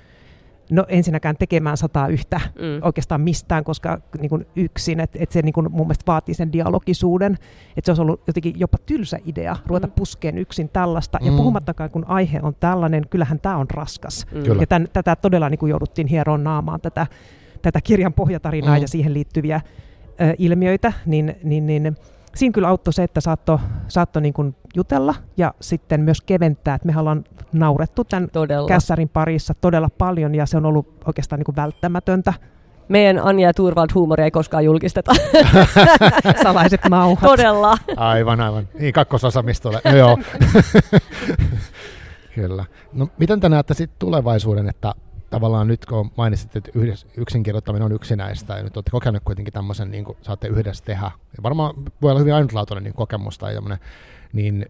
No ensinnäkään tekemään sataa yhtä mm. oikeastaan mistään, koska niin kuin yksin, että et se niin kuin mun mielestä vaatii sen dialogisuuden, että se olisi ollut jotenkin jopa tylsä idea ruveta mm. puskeen yksin tällaista, mm. ja puhumattakaan kun aihe on tällainen, kyllähän tämä on raskas. Mm. Ja tämän, tätä todella niin kuin jouduttiin hieroon naamaan, tätä, tätä kirjan pohjatarinaa mm. ja siihen liittyviä ö, ilmiöitä, niin, niin, niin siinä kyllä auttoi se, että saattoi saatto niin kuin jutella ja sitten myös keventää. Että me ollaan naurettu tämän todella. kässärin parissa todella paljon ja se on ollut oikeastaan niin kuin välttämätöntä. Meidän Anja ja Turvald huumoria ei koskaan julkisteta. Salaiset nauhat. Todella. Aivan, aivan. Niin kakkososa, mistä tulee. No joo. Kyllä. No miten te näette sitten tulevaisuuden, että tavallaan nyt kun mainitsit, että yhdessä, yksin kirjoittaminen on yksinäistä, ja nyt olette kokenut kuitenkin tämmöisen, niin kuin saatte yhdessä tehdä, ja varmaan voi olla hyvin ainutlaatuinen niin kokemus tai tämmöinen, niin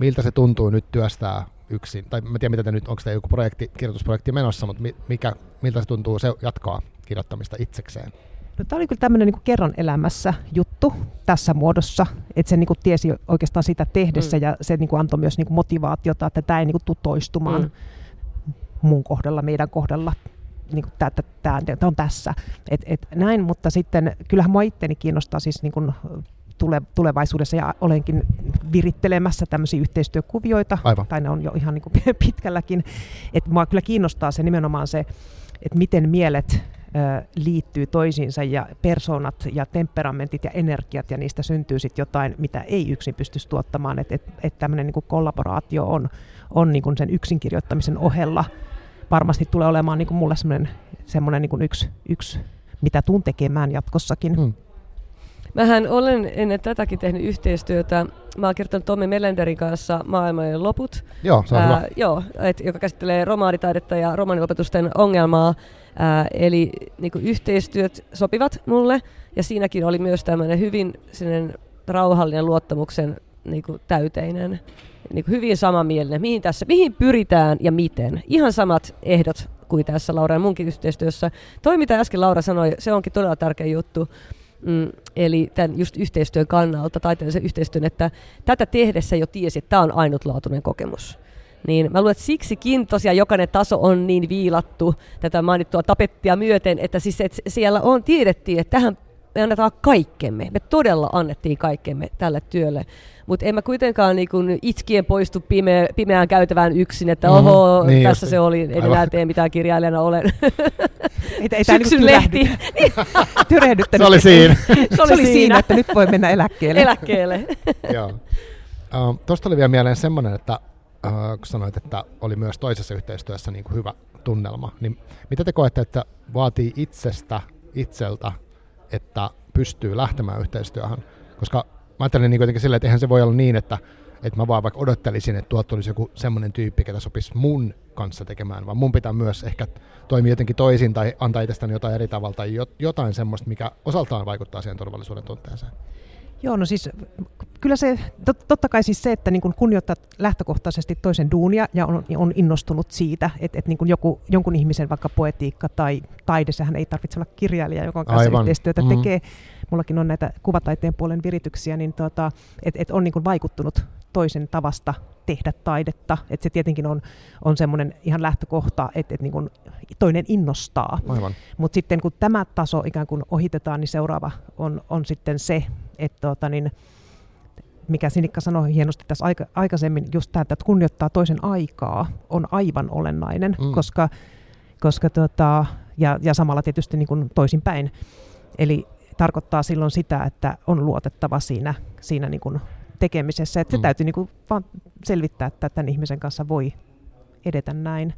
miltä se tuntuu nyt työstää yksin, tai mä tiedän mitä te nyt, onko tämä joku projekti, kirjoitusprojekti menossa, mutta mikä, miltä se tuntuu se jatkaa kirjoittamista itsekseen? No, tämä oli kyllä tämmöinen niin kerran elämässä juttu tässä muodossa, että se niin kuin tiesi oikeastaan sitä tehdessä mm. ja se niin kuin antoi myös niin kuin motivaatiota, että tämä ei niin kuin tule toistumaan. Mm mun kohdalla, meidän kohdalla, niin kuin tämä, tämä, tämä on tässä. Et, et näin, mutta sitten kyllähän mua itteni kiinnostaa siis niin kuin tule, tulevaisuudessa ja olenkin virittelemässä tämmöisiä yhteistyökuvioita, Aivan. tai ne on jo ihan niin kuin pitkälläkin. että mua kyllä kiinnostaa se nimenomaan se, että miten mielet liittyy toisiinsa ja persoonat ja temperamentit ja energiat ja niistä syntyy sitten jotain, mitä ei yksin pystyisi tuottamaan. Että et, et tämmöinen niin kollaboraatio on, on niin kuin sen yksin ohella varmasti tulee olemaan niin kuin mulle semmoinen, semmoinen niin kuin yksi, yksi, mitä tuun tekemään jatkossakin. Hmm. Mähän olen ennen tätäkin tehnyt yhteistyötä. Mä oon kirjoittanut Tommi Melenderin kanssa Maailman loput, joo, se on Ää, joo, et, joka käsittelee romaanitaidetta ja romaanilopetusten ongelmaa. Ää, eli niin yhteistyöt sopivat mulle, ja siinäkin oli myös tämmöinen hyvin rauhallinen luottamuksen niin täyteinen niin kuin hyvin samanmielinen, mihin tässä, mihin pyritään ja miten. Ihan samat ehdot kuin tässä Laura ja munkin yhteistyössä. Toi, mitä äsken Laura sanoi, se onkin todella tärkeä juttu. Mm, eli tämän just yhteistyön kannalta, taiteellisen yhteistyön, että tätä tehdessä jo tiesi, että tämä on ainutlaatuinen kokemus. Niin mä luulen, että siksikin tosiaan jokainen taso on niin viilattu tätä mainittua tapettia myöten, että siis että siellä on, tiedettiin, että tähän me annetaan kaikkemme. Me todella annettiin kaikkemme tälle työlle. Mutta en mä kuitenkaan niinku itkien poistu pime- pimeään käytävään yksin, että mm-hmm. oho, niin tässä just. se oli, en enää tee mitään kirjailijana olen. Ei, ei Syksyn niinku lehti. Tyrehdyttänyt. Se oli siinä. se oli, se oli siinä. siinä, että nyt voi mennä eläkkeelle. eläkkeelle. Joo. Uh, Tuosta oli vielä mieleen semmoinen, että uh, kun sanoit, että oli myös toisessa yhteistyössä niin kuin hyvä tunnelma, niin mitä te koette, että vaatii itsestä, itseltä, että pystyy lähtemään yhteistyöhön? Koska mä ajattelen niin kuitenkin silleen, että eihän se voi olla niin, että, että mä vaan vaikka odottelisin, että tuolta tulisi joku semmoinen tyyppi, ketä sopisi mun kanssa tekemään, vaan mun pitää myös ehkä toimia jotenkin toisin tai antaa itsestäni jotain eri tavalla tai jotain semmoista, mikä osaltaan vaikuttaa siihen turvallisuuden tunteeseen. Joo, no siis kyllä se, tot, totta kai siis se, että niin kun kunnioittaa lähtökohtaisesti toisen duunia ja on, on innostunut siitä, että, että niin kun joku, jonkun ihmisen vaikka poetiikka tai taide, sehän ei tarvitse olla kirjailija, joka kanssa Aivan. yhteistyötä mm-hmm. tekee. Mullakin on näitä kuvataiteen puolen virityksiä, niin tuota, että et on niin vaikuttunut toisen tavasta tehdä taidetta. Että se tietenkin on, on semmoinen ihan lähtökohta, että, että niin kuin toinen innostaa. Mutta sitten kun tämä taso ikään kuin ohitetaan, niin seuraava on, on sitten se, että tuota, niin, mikä Sinikka sanoi hienosti tässä aika, aikaisemmin, just tämä, että kunnioittaa toisen aikaa, on aivan olennainen, mm. koska, koska tota, ja, ja samalla tietysti niin kuin toisinpäin. Eli tarkoittaa silloin sitä, että on luotettava siinä, siinä niin kuin tekemisessä. Että se mm. täytyy niin kuin vaan selvittää, että tämän ihmisen kanssa voi edetä näin.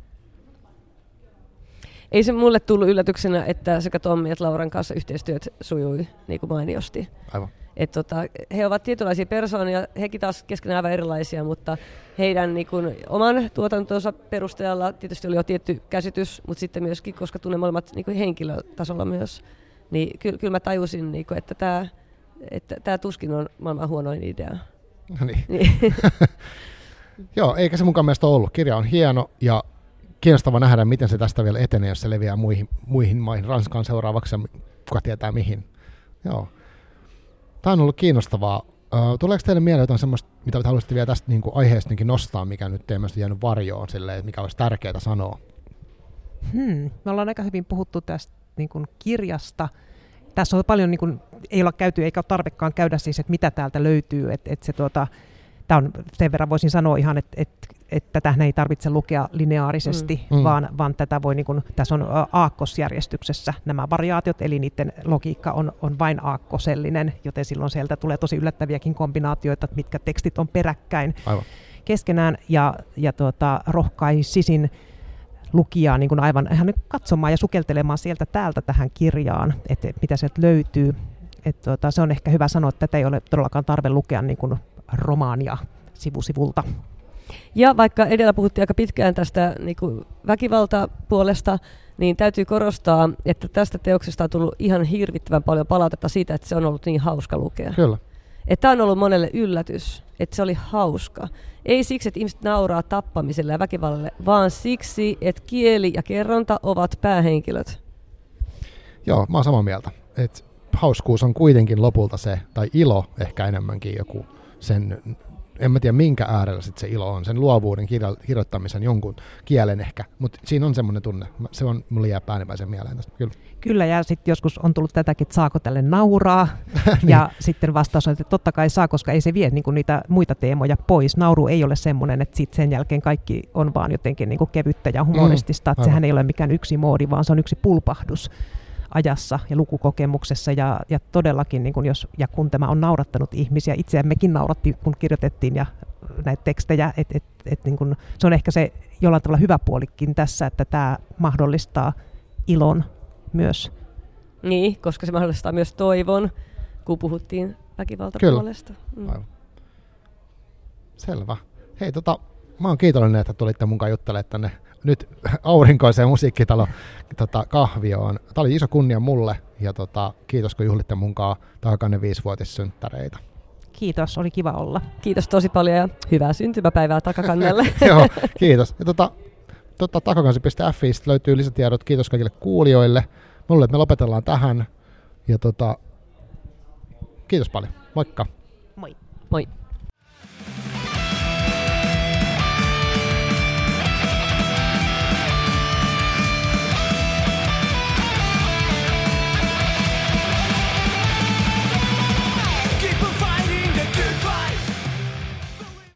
Ei se mulle tullut yllätyksenä, että sekä Tommi että Lauran kanssa yhteistyöt sujui niin kuin mainiosti. Aivan. Et tota, he ovat tietynlaisia persoonia, hekin taas keskenään aivan erilaisia, mutta heidän niin kun, oman tuotantonsa perusteella tietysti oli jo tietty käsitys, mutta sitten myöskin, koska tunnen molemmat niin henkilötasolla myös, niin kyllä, kyllä mä tajusin, niin kun, että tämä että tää tuskin on maailman huonoin idea. No niin. niin. Joo, eikä se mukaan mielestä ollut. Kirja on hieno ja kiinnostava nähdä, miten se tästä vielä etenee, jos se leviää muihin, muihin maihin, Ranskaan seuraavaksi ja kuka tietää mihin. Joo. Tämä on ollut kiinnostavaa. Uh, tuleeko teille mieleen jotain sellaista, mitä haluaisitte vielä tästä niin kuin aiheesta nostaa, mikä nyt teidän jäänyt varjoon, silleen, mikä olisi tärkeää sanoa? Hmm. Me ollaan aika hyvin puhuttu tästä niin kuin kirjasta. Tässä on paljon, niin kuin, ei olla käyty eikä ole tarvekaan käydä siis, että mitä täältä löytyy. Että, että se, tuota, tämä on, sen verran voisin sanoa ihan, että, että että tätä ei tarvitse lukea lineaarisesti, mm. mm. vaan, vaan tätä voi, niin kuin, tässä on aakkosjärjestyksessä nämä variaatiot, eli niiden logiikka on, on vain aakkosellinen, joten silloin sieltä tulee tosi yllättäviäkin kombinaatioita, mitkä tekstit on peräkkäin Aivan. keskenään, ja, ja tuota, rohkaisisin lukijaa niin kuin aivan ihan nyt katsomaan ja sukeltelemaan sieltä täältä tähän kirjaan, että mitä sieltä löytyy. Et tuota, se on ehkä hyvä sanoa, että tätä ei ole todellakaan tarve lukea niin kuin romaania sivusivulta. Ja vaikka edellä puhuttiin aika pitkään tästä niin kuin väkivaltapuolesta, niin täytyy korostaa, että tästä teoksesta on tullut ihan hirvittävän paljon palautetta siitä, että se on ollut niin hauska lukea. Kyllä. Tämä on ollut monelle yllätys, että se oli hauska. Ei siksi, että ihmiset nauraa tappamiselle ja väkivallalle, vaan siksi, että kieli ja kerronta ovat päähenkilöt. Joo, mä oon samaa mieltä. Et hauskuus on kuitenkin lopulta se, tai ilo ehkä enemmänkin joku sen en mä tiedä minkä äärellä sit se ilo on, sen luovuuden kirjo- kirjoittamisen jonkun kielen ehkä, mutta siinä on semmoinen tunne, se on mulle jää päänimmäisen mieleen tästä, kyllä. Kyllä, ja sitten joskus on tullut tätäkin, että saako tälle nauraa, niin. ja sitten vastaus on, että totta kai saa, koska ei se vie niinku niitä muita teemoja pois. Nauru ei ole semmoinen, että sit sen jälkeen kaikki on vaan jotenkin niinku kevyttä ja humoristista, mm, että sehän ei ole mikään yksi moodi, vaan se on yksi pulpahdus ajassa ja lukukokemuksessa ja, ja todellakin niin kun jos, ja kun tämä on naurattanut ihmisiä, itseämmekin nauratti kun kirjoitettiin ja näitä tekstejä, että et, et, niin kun, se on ehkä se jollain tavalla hyvä puolikin tässä, että tämä mahdollistaa ilon myös. Niin, koska se mahdollistaa myös toivon, kun puhuttiin väkivaltapuolesta. Mm. Selvä. Hei, tota, mä oon kiitollinen, että tulitte mukaan juttelemaan tänne nyt aurinkoiseen musiikkitalo tota, kahvioon. Tämä oli iso kunnia mulle ja tota, kiitos kun juhlitte munkaan takakanne viisivuotissynttäreitä. Kiitos, oli kiva olla. Kiitos tosi paljon ja hyvää syntymäpäivää takakannelle. Joo, kiitos. Ja tota, tota, takakansi.fi löytyy lisätiedot. Kiitos kaikille kuulijoille. Mulle, että me lopetellaan tähän. Ja tota, kiitos paljon. Moikka. Moi. Moi.